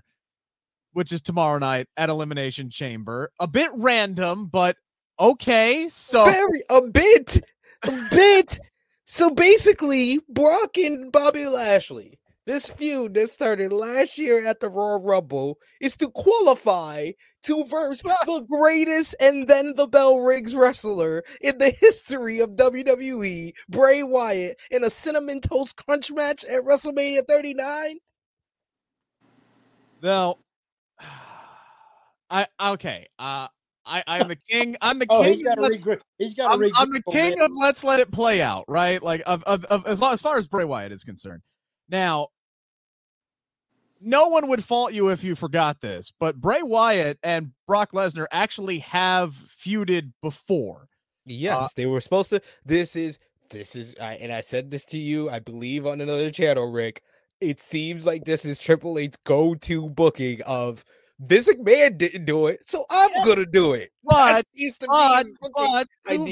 which is tomorrow night at Elimination Chamber. A bit random, but okay. So very a bit, a bit. So basically, Brock and Bobby Lashley, this feud that started last year at the Royal Rumble, is to qualify to verse the greatest and then the bell rings wrestler in the history of WWE, Bray Wyatt, in a cinnamon toast crunch match at WrestleMania 39. now, I okay. Uh, I I'm the king. I'm the Oh, king. he's of got to let's- He's got to I'm, regret. I'm the king of let's let it play out, right? Like of of, of as long as far as Bray Wyatt is concerned. Now, no one would fault you if you forgot this, but Bray Wyatt and Brock Lesnar actually have feuded before. Yes, they were supposed to. This is this is, I, and I said this to you, I believe, on another channel, Rick. It seems like this is Triple H's go-to booking of this man didn't do it, so I'm Yeah. gonna do it. But That seems to but but to.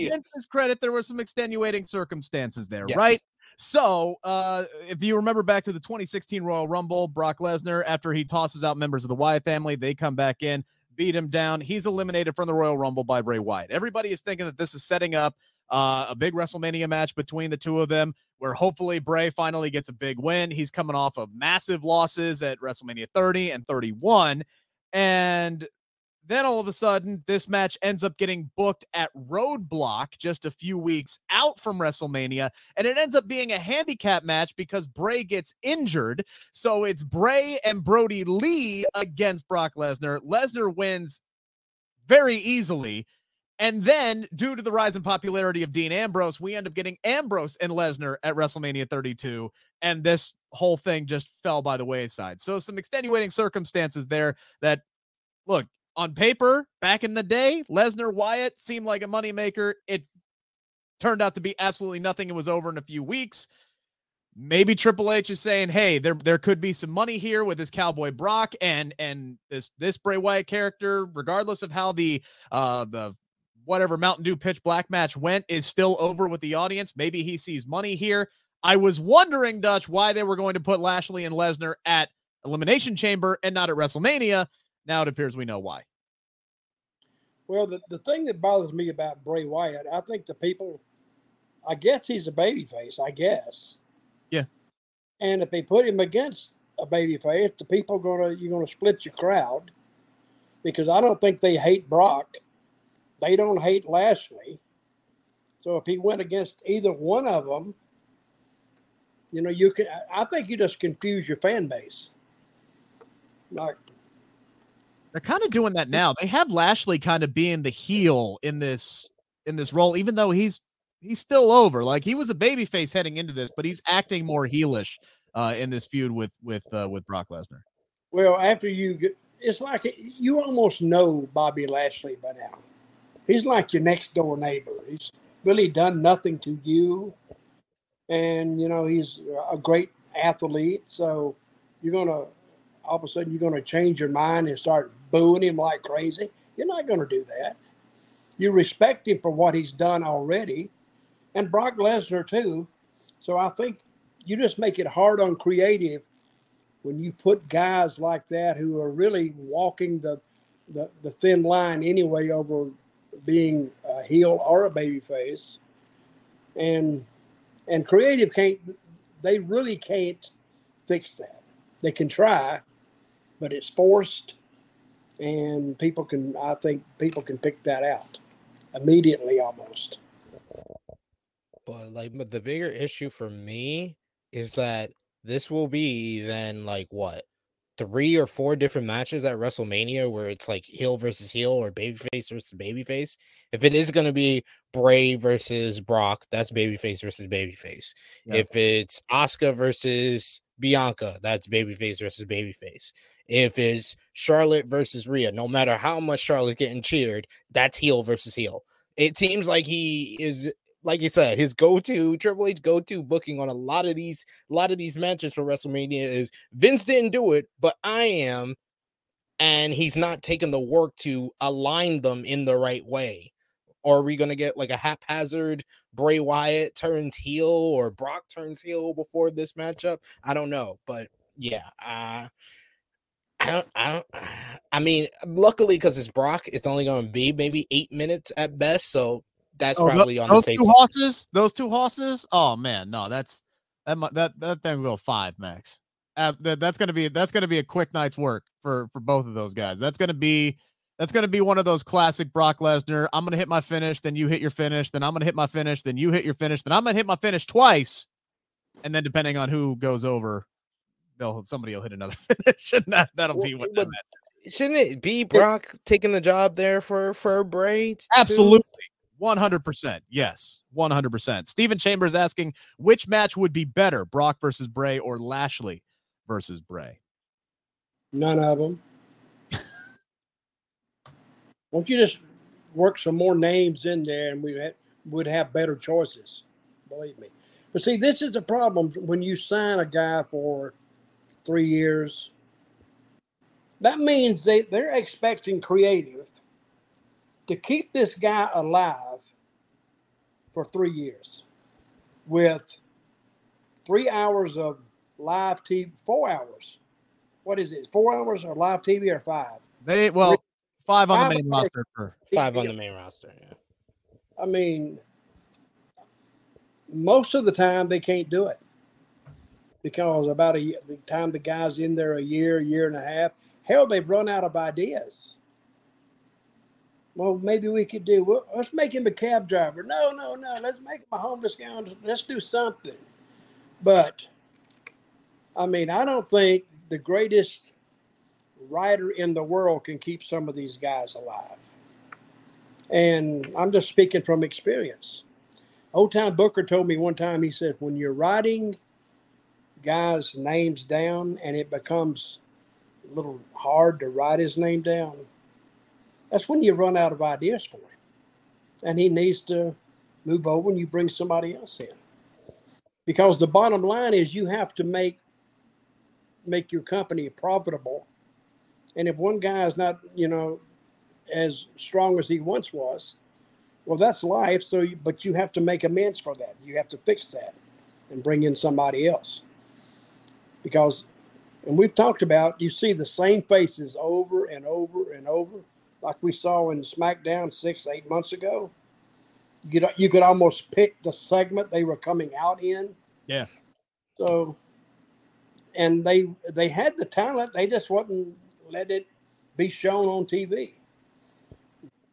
Vince's credit, there were some extenuating circumstances there, Yes. right? So, uh, if you remember back to the 2016 Royal Rumble, Brock Lesnar, after he tosses out members of the Wyatt family, they come back in, beat him down. He's eliminated from the Royal Rumble by Bray Wyatt. Everybody is thinking that this is setting up uh, a big WrestleMania match between the two of them, where hopefully Bray finally gets a big win. He's coming off of massive losses at WrestleMania 30 and 31. And then all of a sudden, this match ends up getting booked at Roadblock just a few weeks out from WrestleMania. And it ends up being a handicap match because Bray gets injured. So it's Bray and Brodie Lee against Brock Lesnar. Lesnar wins very easily. And then, due to the rise in popularity of Dean Ambrose, we end up getting Ambrose and Lesnar at WrestleMania 32. And this whole thing just fell by the wayside. So, some extenuating circumstances there that, look, on paper, back in the day, Lesnar Wyatt seemed like a moneymaker. It turned out to be absolutely nothing. It was over in a few weeks. Maybe Triple H is saying, "Hey, there there could be some money here with this Cowboy Brock and and this this Bray Wyatt character, regardless of how the uh the whatever Mountain Dew pitch black match went, is still over with the audience. Maybe he sees money here. I was wondering, Dutch, why they were going to put Lashley and Lesnar at Elimination Chamber and not at WrestleMania. Now it appears we know why. Well, the, the thing that bothers me about Bray Wyatt, I think the people, I guess he's a babyface, I guess. Yeah. And if they put him against a babyface, the people gonna you're gonna split your crowd, because I don't think they hate Brock, they don't hate Lashley. So if he went against either one of them, you know, you can. I- think you just confuse your fan base. Like They're kind of doing that now. They have Lashley kind of being the heel in this in this role, even though he's he's still over. Like he was a babyface heading into this, but he's acting more heelish uh, in this feud with with uh, with Brock Lesnar. Well, after you get, it's like you almost know Bobby Lashley by now. He's like your next door neighbor. He's really done nothing to you, and you know he's a great athlete. So you're gonna all of a sudden you're gonna change your mind and start booing him like crazy. You're not going to do that. You respect him for what he's done already, and Brock Lesnar too. So I think you just make it hard on creative when you put guys like that who are really walking the the, the thin line anyway over being a heel or a baby face. And and creative can't they really can't fix that. They can try, but it's forced and people can I think people can pick that out immediately almost. But like but the bigger issue for me is that this will be then like what three or four different matches at WrestleMania where it's like heel versus heel or babyface versus babyface. If it is going to be Bray versus Brock, that's babyface versus babyface. Yeah. If it's Asuka versus Bianca, that's babyface versus babyface. If it's Charlotte versus Rhea, no matter how much Charlotte's getting cheered, that's heel versus heel. It seems like he is like you said, his go-to Triple H go-to booking on a lot of these, a lot of these matches for WrestleMania is Vince didn't do it, but I am, and he's not taking the work to align them in the right way. Or are we gonna get like a haphazard Bray Wyatt turns heel or Brock turns heel before this matchup? I don't know, but yeah, uh, I don't, I don't, I mean, luckily because it's Brock, it's only going to be maybe eight minutes at best. So that's oh, probably on the those the two horses. Those two horses. Oh man, no, that's that that that thing will go five max. Uh, that, that's gonna be that's gonna be a quick night's work for for both of those guys. That's gonna be that's gonna be one of those classic Brock Lesnar. I'm gonna hit my finish, then you hit your finish, then I'm gonna hit my finish, then you hit your finish, then I'm gonna hit my finish twice, and then depending on who goes over, they'll somebody will hit another finish, and that that'll well, be what. But, shouldn't it be Brock taking the job there for for Bray? Absolutely. 100%. Yes, 100%. Stephen Chambers asking which match would be better, Brock versus Bray or Lashley versus Bray? None of them. Won't you just work some more names in there and we would have better choices? Believe me. But see, this is the problem when you sign a guy for three years. That means they, they're expecting creative to keep this guy alive for three years with three hours of live TV, four hours. What is it? Four hours or live TV or five? They well, five on five the main roster for five on the main roster. Yeah. I mean, most of the time they can't do it because about a the time the guy's in there a year, year and a half. Hell, they've run out of ideas well, maybe we could do, well, let's make him a cab driver. No, no, no, let's make him a homeless guy. Let's do something. But, I mean, I don't think the greatest writer in the world can keep some of these guys alive. And I'm just speaking from experience. Old Time Booker told me one time, he said, when you're writing guys' names down and it becomes a little hard to write his name down, that's when you run out of ideas for him. And he needs to move over and you bring somebody else in. Because the bottom line is you have to make make your company profitable. And if one guy is not, you know, as strong as he once was, well, that's life. So, but you have to make amends for that. You have to fix that and bring in somebody else. Because, and we've talked about, you see the same faces over and over and over like we saw in SmackDown six, eight months ago. You could, you could almost pick the segment they were coming out in. Yeah. So, and they they had the talent, they just wouldn't let it be shown on TV.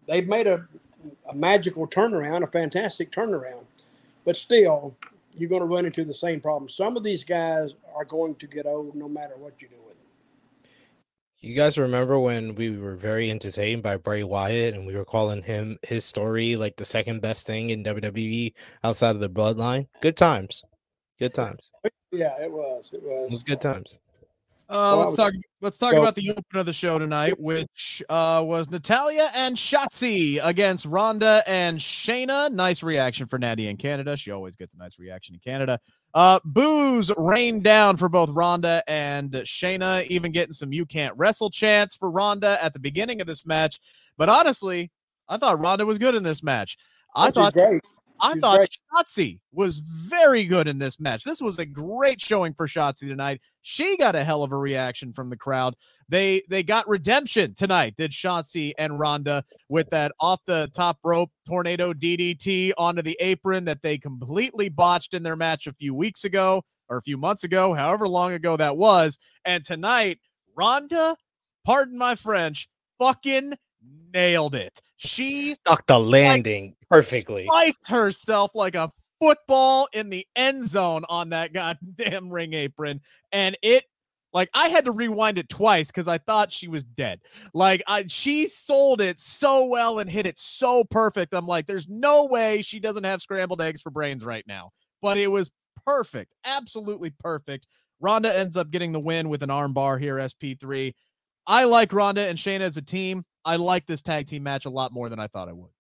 They've made a, a magical turnaround, a fantastic turnaround, but still, you're going to run into the same problem. Some of these guys are going to get old no matter what you do with them. You guys remember when we were very entertained by Bray Wyatt and we were calling him his story like the second best thing in WWE outside of the bloodline? Good times. Good times. Yeah, it was. It was. It was good times. Uh, let's talk. Let's talk about the open of the show tonight, which uh, was Natalya and Shotzi against Ronda and Shayna. Nice reaction for Natty in Canada. She always gets a nice reaction in Canada. Uh, boos rained down for both Ronda and Shayna, even getting some "You can't wrestle" chants for Ronda at the beginning of this match. But honestly, I thought Ronda was good in this match. I thought great. I She's thought great. Shotzi was very good in this match. This was a great showing for Shotzi tonight. She got a hell of a reaction from the crowd. They they got redemption tonight. Did Shotzi and Ronda with that off the top rope tornado DDT onto the apron that they completely botched in their match a few weeks ago or a few months ago, however long ago that was. And tonight, Ronda, pardon my French, fucking nailed it. She Stuck the landing perfectly. spiked herself like a football in the end zone on that goddamn ring apron. And it like I had to rewind it twice because I thought she was dead. Like I she sold it so well and hit it so perfect. I'm like, there's no way she doesn't have scrambled eggs for brains right now. But it was perfect, absolutely perfect. Ronda ends up getting the win with an armbar here, SP3. I like Ronda and Shayna as a team. I like this tag team match a lot more than I thought I would.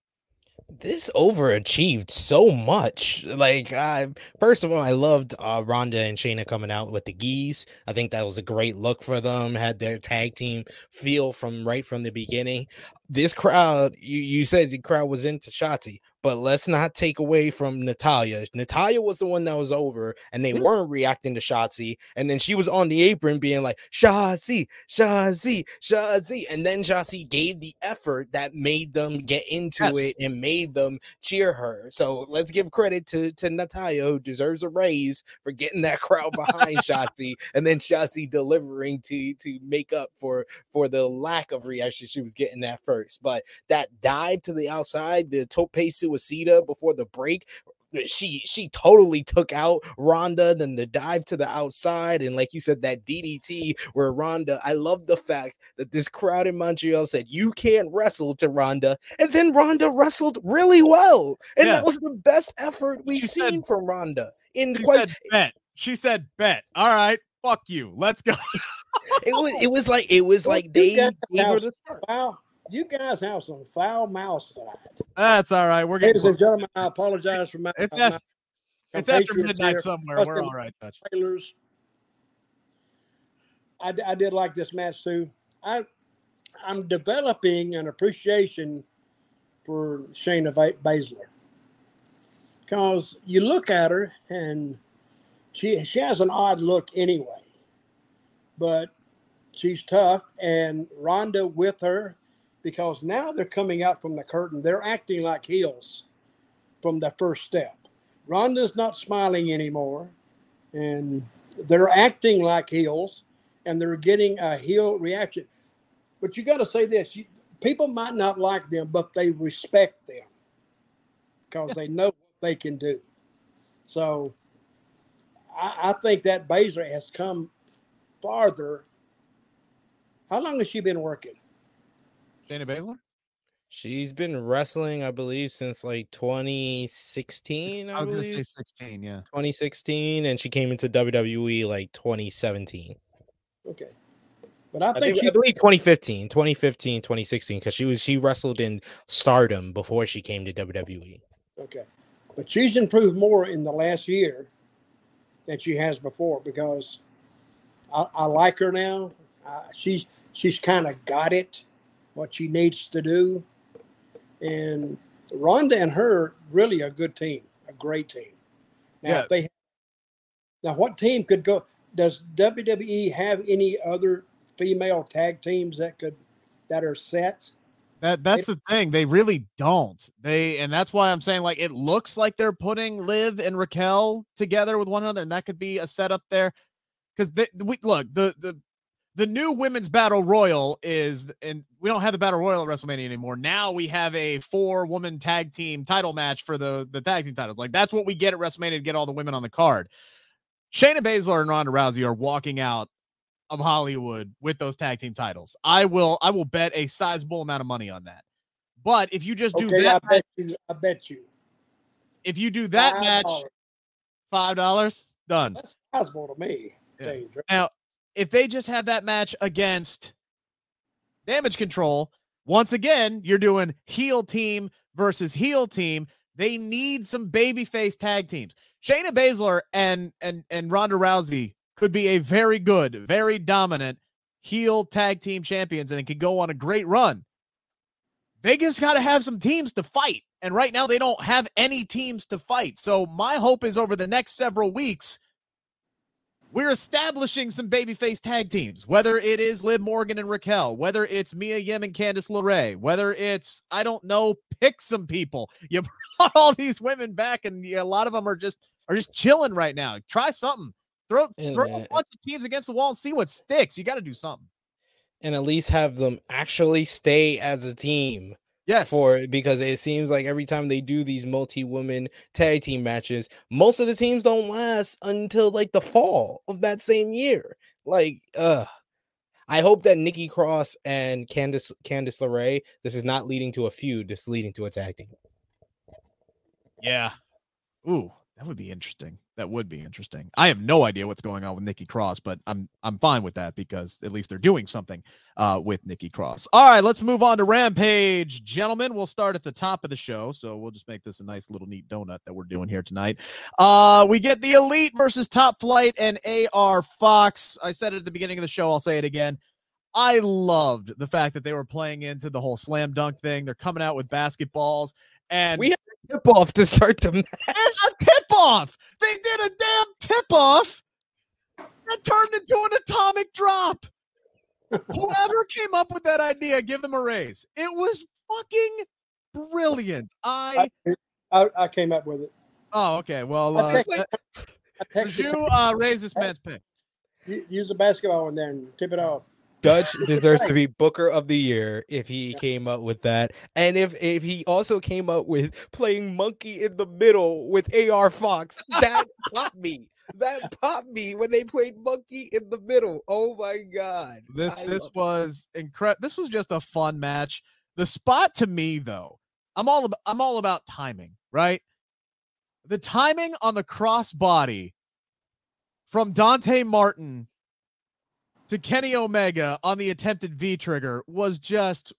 this overachieved so much. Like, I first of all, I loved uh, Ronda and Shayna coming out with the geese. I think that was a great look for them. Had their tag team feel from right from the beginning. This crowd, you you said the crowd was into Shotzi, but let's not take away from Natalya. Natalya was the one that was over, and they mm-hmm. weren't reacting to Shotzi. And then she was on the apron being like, Shotzi, Shotzi, Shotzi. And then Shotzi gave the effort that made them get into Yes. it and made them cheer her. So let's give credit to, to Natalya, who deserves a raise for getting that crowd behind Shotzi, and then Shotzi delivering to to make up for for the lack of reaction she was getting at first. But that dive to the outside, the tope suicida before the break, she she totally took out Ronda, then the dive to the outside, and like you said, that DDT where Ronda. I love the fact that this crowd in Montreal said you can't wrestle to Ronda, and then Ronda wrestled really well, and Yeah. that was the best effort we've She said- seen from Ronda in She quite. said bet. She said bet. All right, fuck you. Let's go. It was it was like it was like they guys gave her the start. Foul. You guys have some foul mouth tonight. That's all right. We're getting Ladies and gentlemen, I apologize for my. It's my after- it's after midnight here, somewhere. We're all right, Dutch. trailers. I, I did like this match too. I I'm developing an appreciation for Shayna Baszler because you look at her and she she has an odd look anyway, but she's tough and Ronda with her because now they're coming out from the curtain. They're acting like heels from the first step. Ronda's not smiling anymore, and they're acting like heels, and they're getting a heel reaction. But you got to say this: you, people might not like them, but they respect them because they know what they can do. So, I, I think that Baszler has come farther. How long has she been working? Shayna Baszler? She's been wrestling, I believe, since like 2016. I, I was gonna say 16, yeah. 2016, and she came into WWE like 2017. Okay, but I I, think, think, she. I believe 2015, 2015, 2016, because she was she wrestled in Stardom before she came to. WWE. Okay. But she's improved more in the last year than she has before because I, I like her now. Uh, she's she's kind of got it, what she needs to do. And Ronda and her really a good team, a great team. Now, Yeah. they now what team could go? Does WWE have any other female tag teams that could that are set? That that's the thing. They really don't. They and that's why I'm saying like it looks like they're putting Liv and Raquel together with one another, and that could be a setup there. Because we look the the the new women's battle royal is, and we don't have the battle royal at WrestleMania anymore. Now we have a four woman tag team title match for the the tag team titles. Like that's what we get at WrestleMania to get all the women on the card. Shayna Baszler and Ronda Rousey are walking out of Hollywood with those tag team titles. I will I will bet a sizable amount of money on that. But if you just do Okay, that, I bet you. I bet you. if you do that Five match, five dollars done. That's sizable to me. Yeah. Now, if they just have that match against Damage Control, once again, you're doing heel team versus heel team. They need some babyface tag teams. Shayna Baszler and and and Ronda Rousey could be a very good, very dominant heel tag team champions, and could go on a great run. they just got to have some teams to fight. And right now, they don't have any teams to fight. So, my hope is over the next several weeks, we're establishing some babyface tag teams, whether it is Liv Morgan and Raquel, whether it's Mia Yim and Candice LeRae, whether it's, I don't know, pick some people. You brought all these women back, and a lot of them are just are just chilling right now. Try something. Throw, throw a uh, bunch of teams against the wall and see what sticks. You got to do something. And at least have them actually stay as a team. Yes. For because it seems like every time they do these multi-woman tag team matches, most of the teams don't last until like the fall of that same year. Like, uh I hope that Nikki Cross and Candice Candice LeRae, this is not leading to a feud, this is leading to a tag team. Yeah. Ooh, that would be interesting. That would be interesting. I have no idea what's going on with Nikki Cross, but I'm I'm fine with that because at least they're doing something uh, with Nikki Cross. All right, let's move on to Rampage, gentlemen. We'll start at the top of the show, so we'll just make this a nice little neat donut that we're doing here tonight. Uh, we get the Elite versus Top Flight and AR Fox. I said it at the beginning of the show. I'll say it again. I loved the fact that they were playing into the whole slam dunk thing. They're coming out with basketballs, and we have tip off to start the match. It's a tip off. They did a damn tip off that turned into an atomic drop. Whoever came up with that idea, give them a raise. It was fucking brilliant. I I, I came up with it. Oh, okay. Well, uh, did you uh, raise this man's pick? Use a basketball in there and tip it off. Dutch deserves to be Booker of the Year if he came up with that, and if if he also came up with playing monkey in the middle with AR Fox, that popped me. That popped me when they played monkey in the middle. Oh my god! This I this was incredible. This was just a fun match. The spot to me though, I'm all about I'm all about timing, right? The timing on the crossbody from Dante Martin to Kenny Omega on the attempted V trigger was just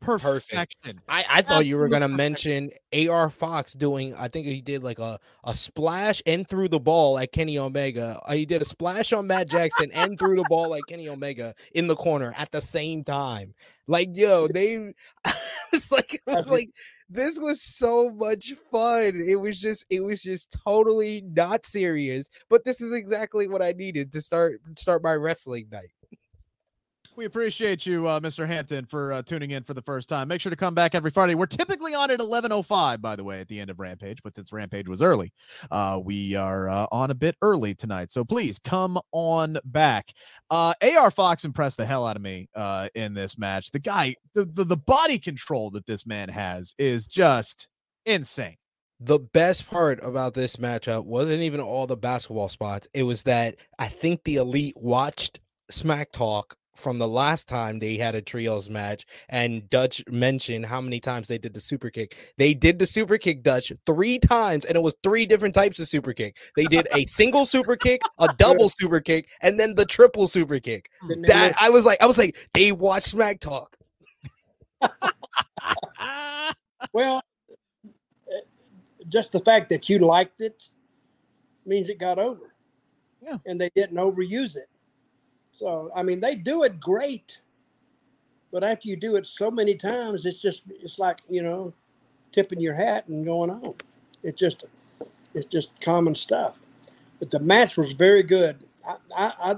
perfection. Perfect. I, I thought you were gonna mention AR Fox doing. I think he did like a, a splash and threw the ball at Kenny Omega. Uh, he did a splash on Matt Jackson and threw the ball at Kenny Omega in the corner at the same time. Like yo, they. it's like it was like this was so much fun. It was just it was just totally not serious, but this is exactly what I needed to start start my wrestling night. We appreciate you, uh, Mr. Hampton, for uh, tuning in for the first time. Make sure to come back every Friday. We're typically on at 11.05, by the way, at the end of Rampage, but since Rampage was early, uh, we are uh, on a bit early tonight. So please come on back. Uh, AR Fox impressed the hell out of me uh, in this match. The guy, the, the, the body control that this man has is just insane. The best part about this matchup wasn't even all the basketball spots. It was that I think the elite watched Smack Talk from the last time they had a trios match and Dutch mentioned how many times they did the super kick. They did the super kick Dutch 3 times and it was three different types of super kick. They did a single super kick, a double super kick and then the triple super kick. That I was like I was like they watched Smack Talk. well, eh, just the fact that you liked it means it got over. Yeah. And they didn't overuse it. So I mean, they do it great, but after you do it so many times, it's just it's like you know, tipping your hat and going on. It's just it's just common stuff. But the match was very good. I, I, I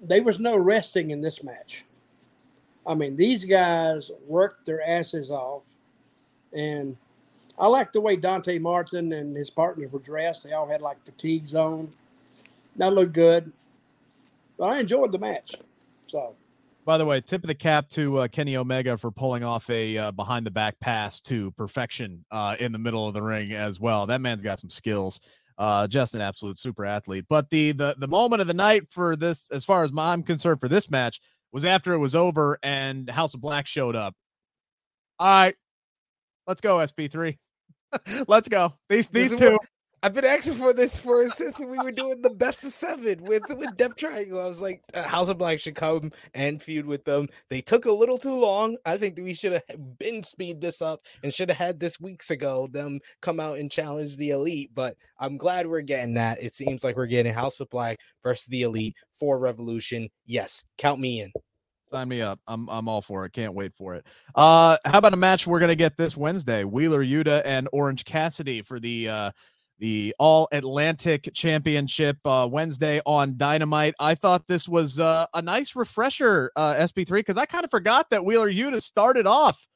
there was no resting in this match. I mean, these guys worked their asses off, and I like the way Dante Martin and his partners were dressed. They all had like fatigues on. That looked good. But I enjoyed the match. So, by the way, tip of the cap to uh, Kenny Omega for pulling off a uh, behind the back pass to perfection uh, in the middle of the ring as well. That man's got some skills. Uh, just an absolute super athlete. But the the the moment of the night for this, as far as I'm concerned, for this match was after it was over and House of Black showed up. All right, let's go, SP3. let's go. These these two. I've been asking for this for a since we were doing the best of seven with with Death Triangle. I was like, House of Black should come and feud with them. They took a little too long. I think we should have been speed this up and should have had this weeks ago. Them come out and challenge the elite. But I'm glad we're getting that. It seems like we're getting House of Black versus the elite for Revolution. Yes, count me in. Sign me up. I'm I'm all for it. Can't wait for it. Uh, how about a match we're gonna get this Wednesday? Wheeler Yuta and Orange Cassidy for the uh the All Atlantic Championship uh, Wednesday on Dynamite. I thought this was uh, a nice refresher, uh, SP3, because I kind of forgot that Wheeler Yuta started off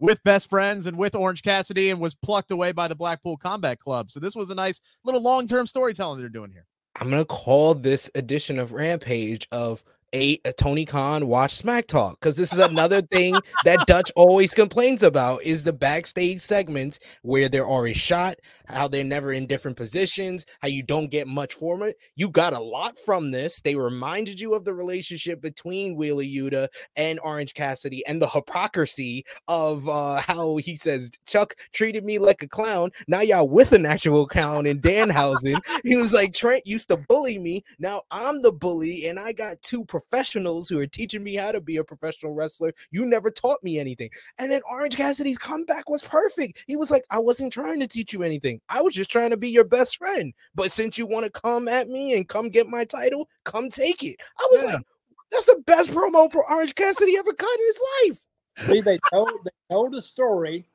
with best friends and with Orange Cassidy and was plucked away by the Blackpool Combat Club. So this was a nice little long term storytelling they're doing here. I'm gonna call this edition of Rampage of a, a Tony Khan watch Smack Talk because this is another thing that Dutch always complains about is the backstage segments where they're always shot, how they're never in different positions, how you don't get much from it. You got a lot from this. They reminded you of the relationship between Wheeler Yuta and Orange Cassidy and the hypocrisy of uh, how he says Chuck treated me like a clown. Now y'all with an actual clown in Danhausen. he was like Trent used to bully me. Now I'm the bully and I got two professionals who are teaching me how to be a professional wrestler. You never taught me anything. And then Orange Cassidy's comeback was perfect. He was like, I wasn't trying to teach you anything. I was just trying to be your best friend. But since you want to come at me and come get my title, come take it. I was yeah. like, that's the best promo for Orange Cassidy ever cut in his life. See, they told they told the story,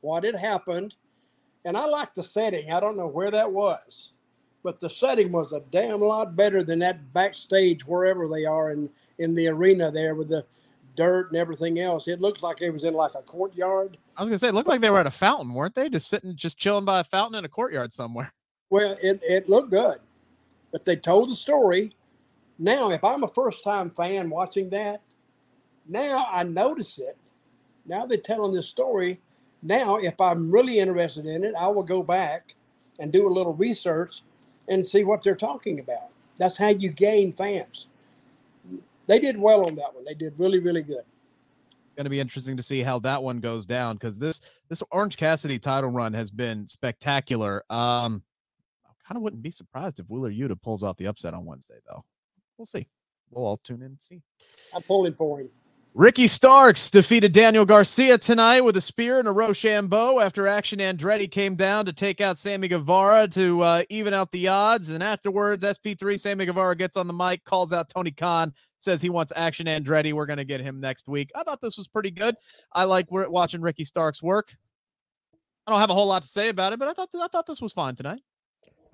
what had happened, and I like the setting. I don't know where that was but the setting was a damn lot better than that backstage wherever they are in in the arena there with the dirt and everything else. It looked like it was in like a courtyard. I was gonna say, it looked like they were at a fountain, weren't they? Just sitting, just chilling by a fountain in a courtyard somewhere. Well, it it looked good, but they told the story. Now, if I'm a first time fan watching that, now I notice it. Now they're telling this story. Now, if I'm really interested in it, I will go back and do a little research and see what they're talking about. That's how you gain fans. They did well on that one. They did really, really good. Going to be interesting to see how that one goes down because this this Orange Cassidy title run has been spectacular. Um, I kind of wouldn't be surprised if Wheeler Yuta pulls off the upset on Wednesday, though. We'll see. We'll all tune in and see. I'm pulling for him. Ricky Starks defeated Daniel Garcia tonight with a spear and a Roshambo after Action Andretti came down to take out Sammy Guevara to uh, even out the odds. And afterwards, SP3 Sammy Guevara gets on the mic, calls out Tony Khan, says he wants Action Andretti. We're going to get him next week. I thought this was pretty good. I like watching Ricky Starks work. I don't have a whole lot to say about it, but I thought I thought this was fine tonight.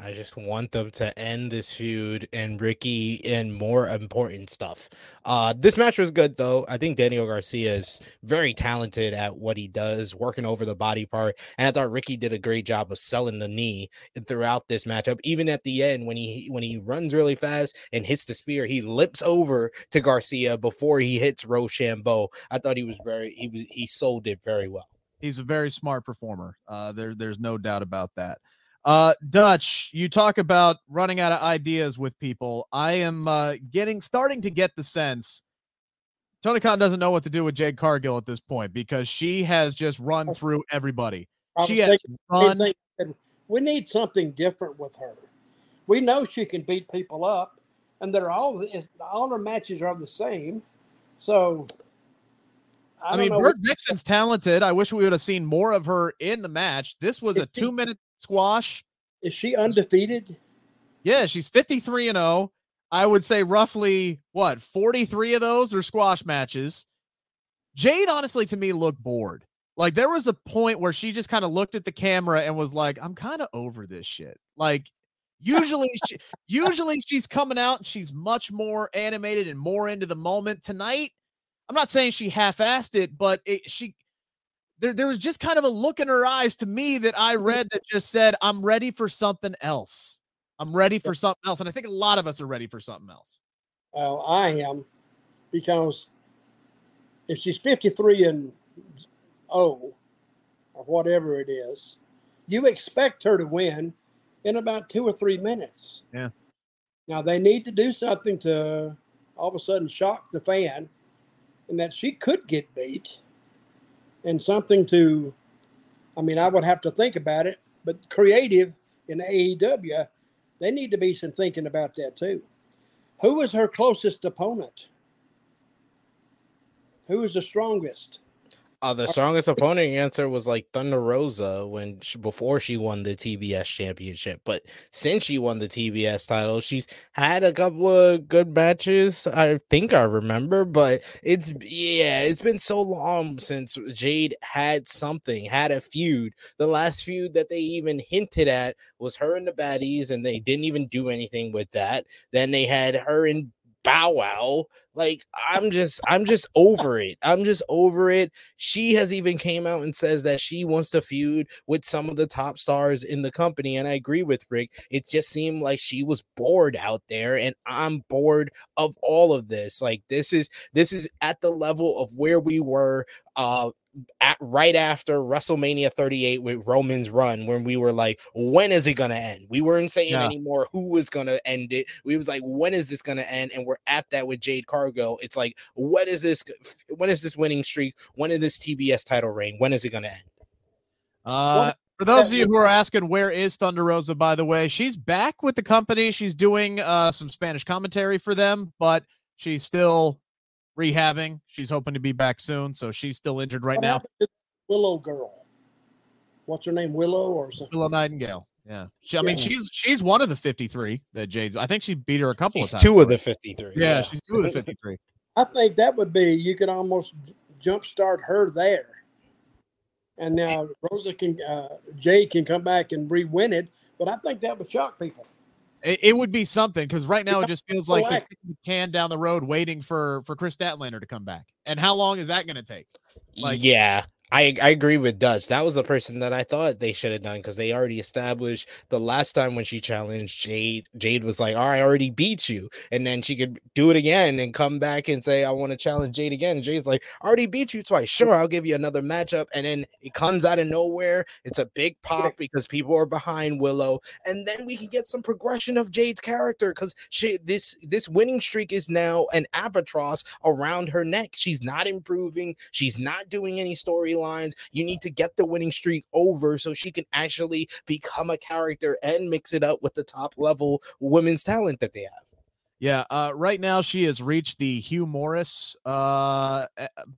I just want them to end this feud and Ricky and more important stuff. Uh, this match was good though. I think Daniel Garcia is very talented at what he does, working over the body part. And I thought Ricky did a great job of selling the knee throughout this matchup. Even at the end, when he when he runs really fast and hits the spear, he limps over to Garcia before he hits Roshambo. I thought he was very he was he sold it very well. He's a very smart performer. Uh, there, there's no doubt about that. Uh, Dutch, you talk about running out of ideas with people. I am uh, getting starting to get the sense Tony Khan doesn't know what to do with Jade Cargill at this point because she has just run through everybody. She has run. We need something different with her. We know she can beat people up, and they're all the all her matches are the same. So, I, I mean, Vertvixen's talented. I wish we would have seen more of her in the match. This was a two minute squash. Is she undefeated? Yeah, she's 53 and 0. I would say roughly what 43 of those are squash matches. Jade, honestly, to me, looked bored. Like there was a point where she just kind of looked at the camera and was like, I'm kind of over this shit. Like usually she, usually she's coming out and she's much more animated and more into the moment. Tonight, I'm not saying she half-assed it, but it, she there, there was just kind of a look in her eyes to me that I mm-hmm. read that just said, I'm ready for something else. I'm ready for something else. And I think a lot of us are ready for something else. Well, I am because if she's 53 and 0 or whatever it is, you expect her to win in about two or three minutes. Yeah. Now they need to do something to all of a sudden shock the fan and that she could get beat and something to, I mean, I would have to think about it, but creative in AEW, they need to be some thinking about that too. Who was her closest opponent? Who was the strongest? Uh, the strongest opponent answer was like Thunder Rosa when she, before she won the TBS championship, but since she won the TBS title, she's had a couple of good matches. I think I remember, but it's yeah, it's been so long since Jade had something, had a feud. The last feud that they even hinted at was her and the baddies, and they didn't even do anything with that. Then they had her and Bow Wow. Like I'm just I'm just over it. I'm just over it. She has even came out and says that she wants to feud with some of the top stars in the company and I agree with Rick. It just seemed like she was bored out there and I'm bored of all of this. Like this is this is at the level of where we were uh at right after WrestleMania 38 with Roman's run when we were like, when is it gonna end? We weren't saying yeah. anymore who was gonna end it. We was like, when is this gonna end? And we're at that with Jade Cargill. It's like, when is this when is this winning streak? When is this TBS title reign? When is it gonna end? Uh for those of you who are asking, where is Thunder Rosa, by the way, she's back with the company. She's doing uh, some Spanish commentary for them, but she's still rehabbing. She's hoping to be back soon, so she's still injured right what now. Willow girl, what's her name? Willow or something? Willow Nightingale. Yeah, she, I mean she's she's one of the fifty three that Jade's. I think she beat her a couple she's of times. Two of the fifty three. Yeah, yeah, she's two of the fifty three. I think that would be you could almost jumpstart her there, and now Rosa can uh, Jade can come back and re-win it. But I think that would shock people. It, it would be something because right now it just feels like they're kicking the can down the road, waiting for for Kris Statlander to come back. And how long is that going to take? Like, yeah, I, I agree with Dutch. That was the person that I thought they should have done because they already established the last time when she challenged Jade. Jade was like, "All right, I already beat you," and then she could do it again and come back and say, "I want to challenge Jade again." And Jade's like, "I already beat you twice. Sure, I'll give you another matchup." And then it comes out of nowhere. It's a big pop because people are behind Willow, and then we can get some progression of Jade's character because she this this winning streak is now an albatross around her neck. She's not improving. She's not doing any storyline storylines. You need to get the winning streak over so she can actually become a character and mix it up with the top level women's talent that they have. Yeah, uh, right now she has reached the Hugh Morrus uh,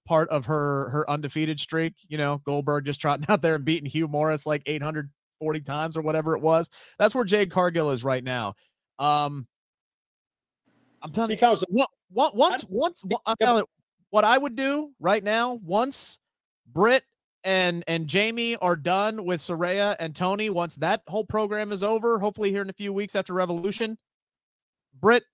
part of her her undefeated streak. You know, Goldberg just trotting out there and beating Hugh Morrus like 840 times or whatever it was. That's where Jade Cargill is right now. Um, I'm telling because you, what, once, once, I'm telling you, what I would do right now, once Britt and and Jamie are done with Saraya and Toni Once that whole program is over, hopefully here in a few weeks after Revolution, Britt,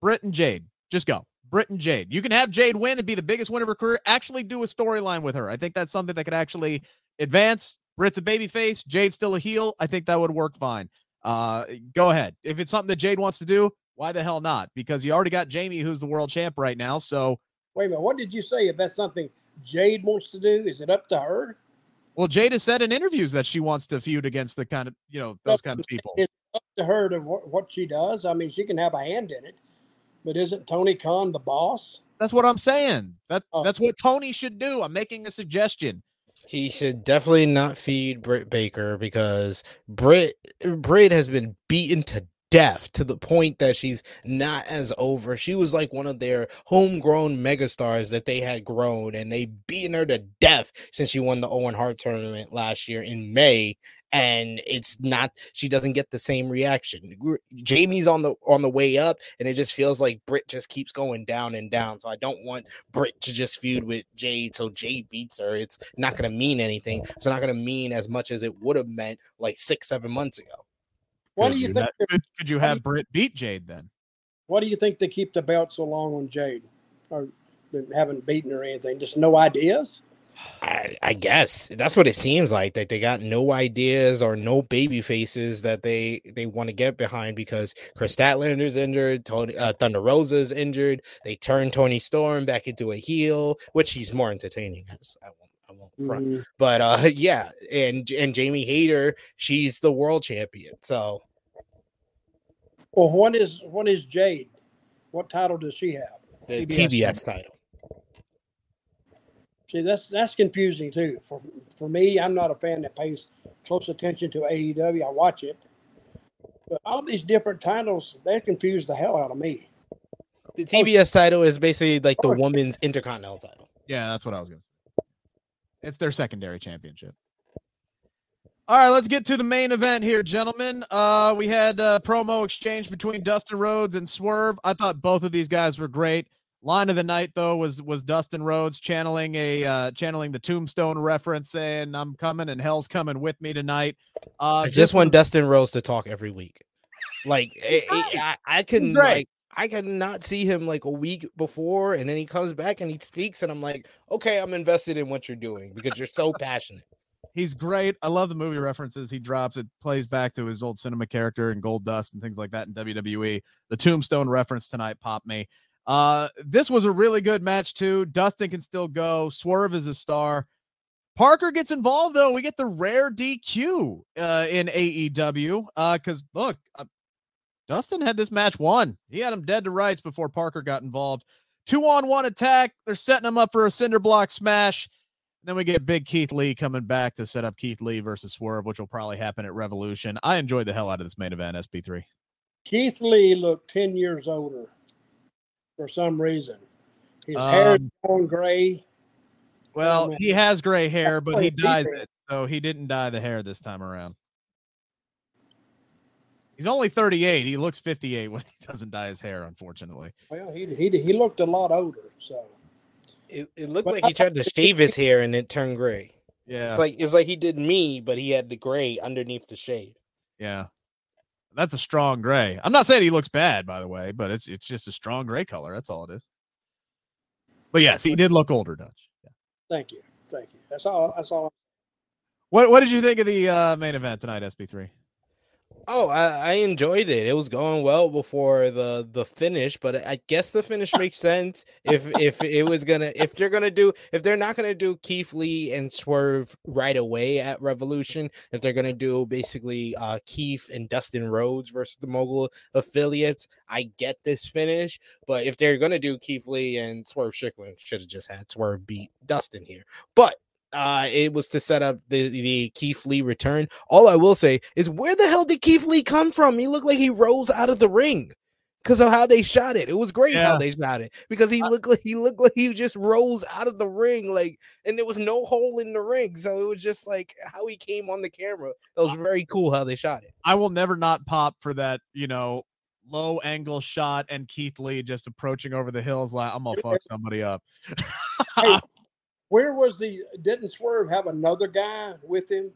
Britt and Jade, just go. Britt and Jade. You can have Jade win and be the biggest win of her career. Actually, do a storyline with her. I think that's something that could actually advance. Britt's a baby face. Jade's still a heel. I think that would work fine. Uh, go ahead. If it's something that Jade wants to do, why the hell not? Because you already got Jamie, who's the world champ right now. So wait a minute. What did you say? If that's something Jade wants to do? Is it up to her? Well, Jade has said in interviews that she wants to feud against the kind of you know those kind of people. It's up to her to what she does. I mean, she can have a hand in it, but isn't Tony Khan the boss? That's what I'm saying. That uh, that's what Tony should do. I'm making a suggestion. He should definitely not feed Britt Baker because Britt Britt has been beaten to deaf to the point that she's not as over. She was like one of their homegrown megastars that they had grown, and they beaten her to death since she won the Owen Hart tournament last year in May. And it's not she doesn't get the same reaction. Jamie's on the on the way up, and it just feels like Britt just keeps going down and down. So I don't want Britt to just feud with Jade. So Jade beats her. It's not gonna mean anything. It's not gonna mean as much as it would have meant like six, seven months ago. What could do you, you think? Have, could, could, you have Britt beat Jade then? What do you think they keep the belt so long on Jade? Or they haven't beaten her or anything? Just no ideas? I, I, guess that's what it seems like that they got no ideas or no baby faces that they they want to get behind because Kris Statlander's injured, Tony uh, Thunder Rosa's injured. They turned Toni Storm back into a heel, which he's more entertaining as I front. Mm-hmm. But uh yeah, and and Jamie Hayter, she's the world champion. So well, what is what is Jade? What title does she have? The TBS, TBS title. See, that's that's confusing too. For for me, I'm not a fan that pays close attention to AEW. I watch it, but all these different titles they confuse the hell out of me. The TBS title is basically like the woman's intercontinental title. Yeah, that's what I was gonna say. It's their secondary championship. All right, let's get to the main event here, gentlemen. Uh, we had a promo exchange between Dustin Rhodes and Swerve. I thought both of these guys were great. Line of the night though was was Dustin Rhodes channeling a uh, channeling the Tombstone reference, saying "I'm coming and hell's coming with me tonight." Uh, I just want Dustin Rhodes to talk every week. Like it, it, I, I couldn't like I cannot see him like a week before, and then he comes back and he speaks, and I'm like, okay, I'm invested in what you're doing because you're so passionate. He's great. I love the movie references he drops. It plays back to his old cinema character and Goldust and things like that in WWE. The Tombstone reference tonight popped me. Uh, this was a really good match too. Dustin can still go. Swerve is a star. Parker gets involved though. We get the rare DQ uh, in AEW. Uh, because look, uh, Dustin had this match won. He had him dead to rights before Parker got involved. Two on one attack. They're setting him up for a cinder block smash. And then we get Big Keith Lee coming back to set up Keith Lee versus Swerve, which will probably happen at Revolution. I enjoyed the hell out of this main event, SP3. Keith Lee looked 10 years older for some reason. His um, hair is going gray. Well, he has gray hair, but he dyes it. So he didn't dye the hair this time around. He's only 38. He looks 58 when he doesn't dye his hair, unfortunately. Well, he he, he looked a lot older. So it, it looked but like he tried to shave his hair and it turned gray. Yeah. It's like it's like he did me, but he had the gray underneath the shade. Yeah. That's a strong gray. I'm not saying he looks bad, by the way, but it's it's just a strong gray color. That's all it is. But yes, he did look older, Dutch. Yeah. Thank you, thank you. That's all. That's all. What What did you think of the uh, main event tonight, SP3? Oh, I, I, enjoyed it. It was going well before the the finish, but I guess the finish makes sense if if it was gonna if they're gonna do if they're not gonna do Keith Lee and Swerve right away at Revolution, if they're gonna do basically uh Keith and Dustin Rhodes versus the Mogul affiliates, I get this finish. But if they're gonna do Keith Lee and Swerve Strickland, should have just had Swerve beat Dustin here. But uh, it was to set up the, the Keith Lee return. All I will say is, where the hell did Keith Lee come from? He looked like he rose out of the ring because of how they shot it. It was great yeah. how they shot it because he looked like he looked like he just rose out of the ring, like, and there was no hole in the ring, so it was just like how he came on the camera. That was very cool how they shot it. I will never not pop for that, you know, low angle shot and Keith Lee just approaching over the hills like I'm gonna fuck somebody up. hey, where was the didn't Swerve have another guy with him?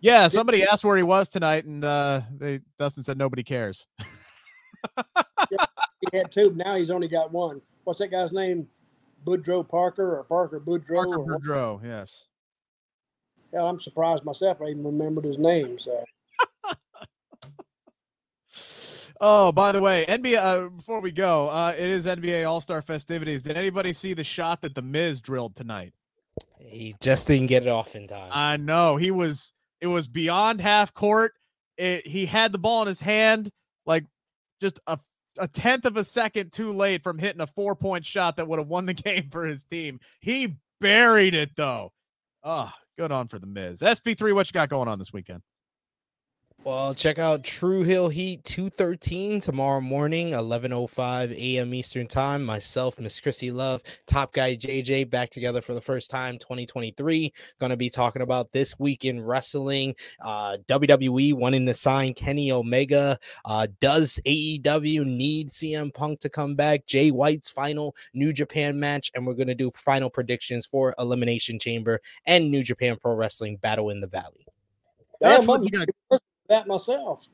Yeah, somebody did asked where he was tonight, and uh, they Dustin said nobody cares. yeah, he had two. Now he's only got one. What's that guy's name? Boudreaux Parker or Parker Boudreaux? Parker Boudreaux, yes. Yeah, I'm surprised myself. I even remembered his name. So Oh, by the way, NBA. Uh, before we go, uh, it is NBA All Star festivities. Did anybody see the shot that the Miz drilled tonight? He just didn't get it off in time. I know he was. It was beyond half court. It, he had the ball in his hand, like just a a tenth of a second too late from hitting a four point shot that would have won the game for his team. He buried it though. Oh, good on for the Miz. SP3, what you got going on this weekend? Well, check out True Heel Heat 213 tomorrow morning, 11.05 a.m. Eastern Time. Myself, Miss Chrissy Love, Top Guy JJ back together for the first time 2023. Going to be talking about this week in wrestling. Uh, WWE wanting to sign Kenny Omega. Uh, does AEW need CM Punk to come back? Jay White's final New Japan match. And we're going to do final predictions for Elimination Chamber and New Japan Pro Wrestling Battle in the Valley. That's what you got that myself.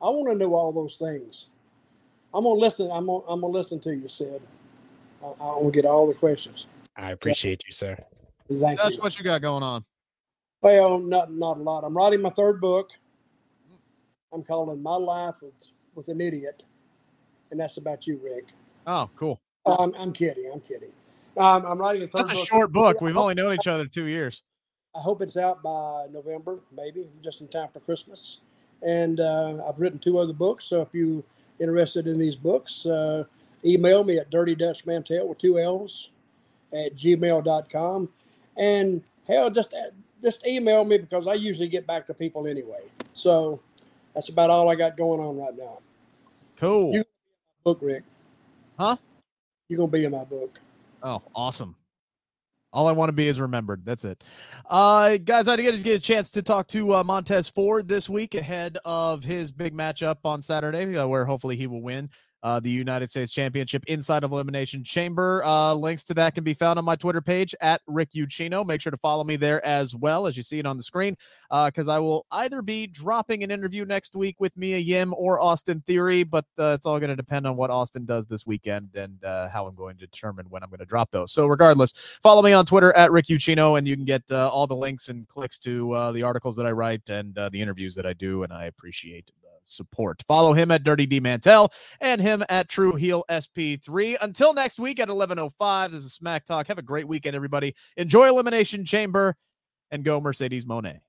I want to know all those things. I'm gonna listen. I'm gonna, I'm gonna listen to you, Sid. I, I want to get all the questions. I appreciate you, sir. Thank That's you. what you got going on. Well, not not a lot. I'm writing my third book. I'm calling My Life with with an Idiot, and that's about you, Rick. Oh, cool. Um, I'm kidding. I'm kidding. Um, I'm writing a third. That's a book. short book. We've only known each other two years. I hope it's out by November, maybe just in time for Christmas and uh, I've written two other books. So if you are interested in these books, uh, email me at Dirty Dutch Mantell with two L's at gmail.com. And hell, just just email me because I usually get back to people anyway. So that's about all I got going on right now. Cool. You book, Rick. Huh? You're gonna be in my book. Oh, awesome. All I want to be is remembered. That's it. Uh, guys, I did get, get a chance to talk to uh, Montez Ford this week ahead of his big matchup on Saturday, uh, where hopefully he will win uh, the United States Championship inside of Elimination Chamber. Uh, links to that can be found on my Twitter page at Rick Ucchino. Make sure to follow me there as well as you see it on the screen, because uh, I will either be dropping an interview next week with Mia Yim or Austin Theory, but uh, it's all going to depend on what Austin does this weekend and uh, how I'm going to determine when I'm going to drop those. So, regardless, follow me on Twitter at Rick Ucchino, and you can get uh, all the links and clicks to the articles that I write and the interviews that I do, and I appreciate support. Follow him at Dirty D Mantell and him at True Heel SP3. Until next week at 11:05. This is Smack Talk. Have a great weekend, everybody. Enjoy Elimination Chamber and go Mercedes Moné.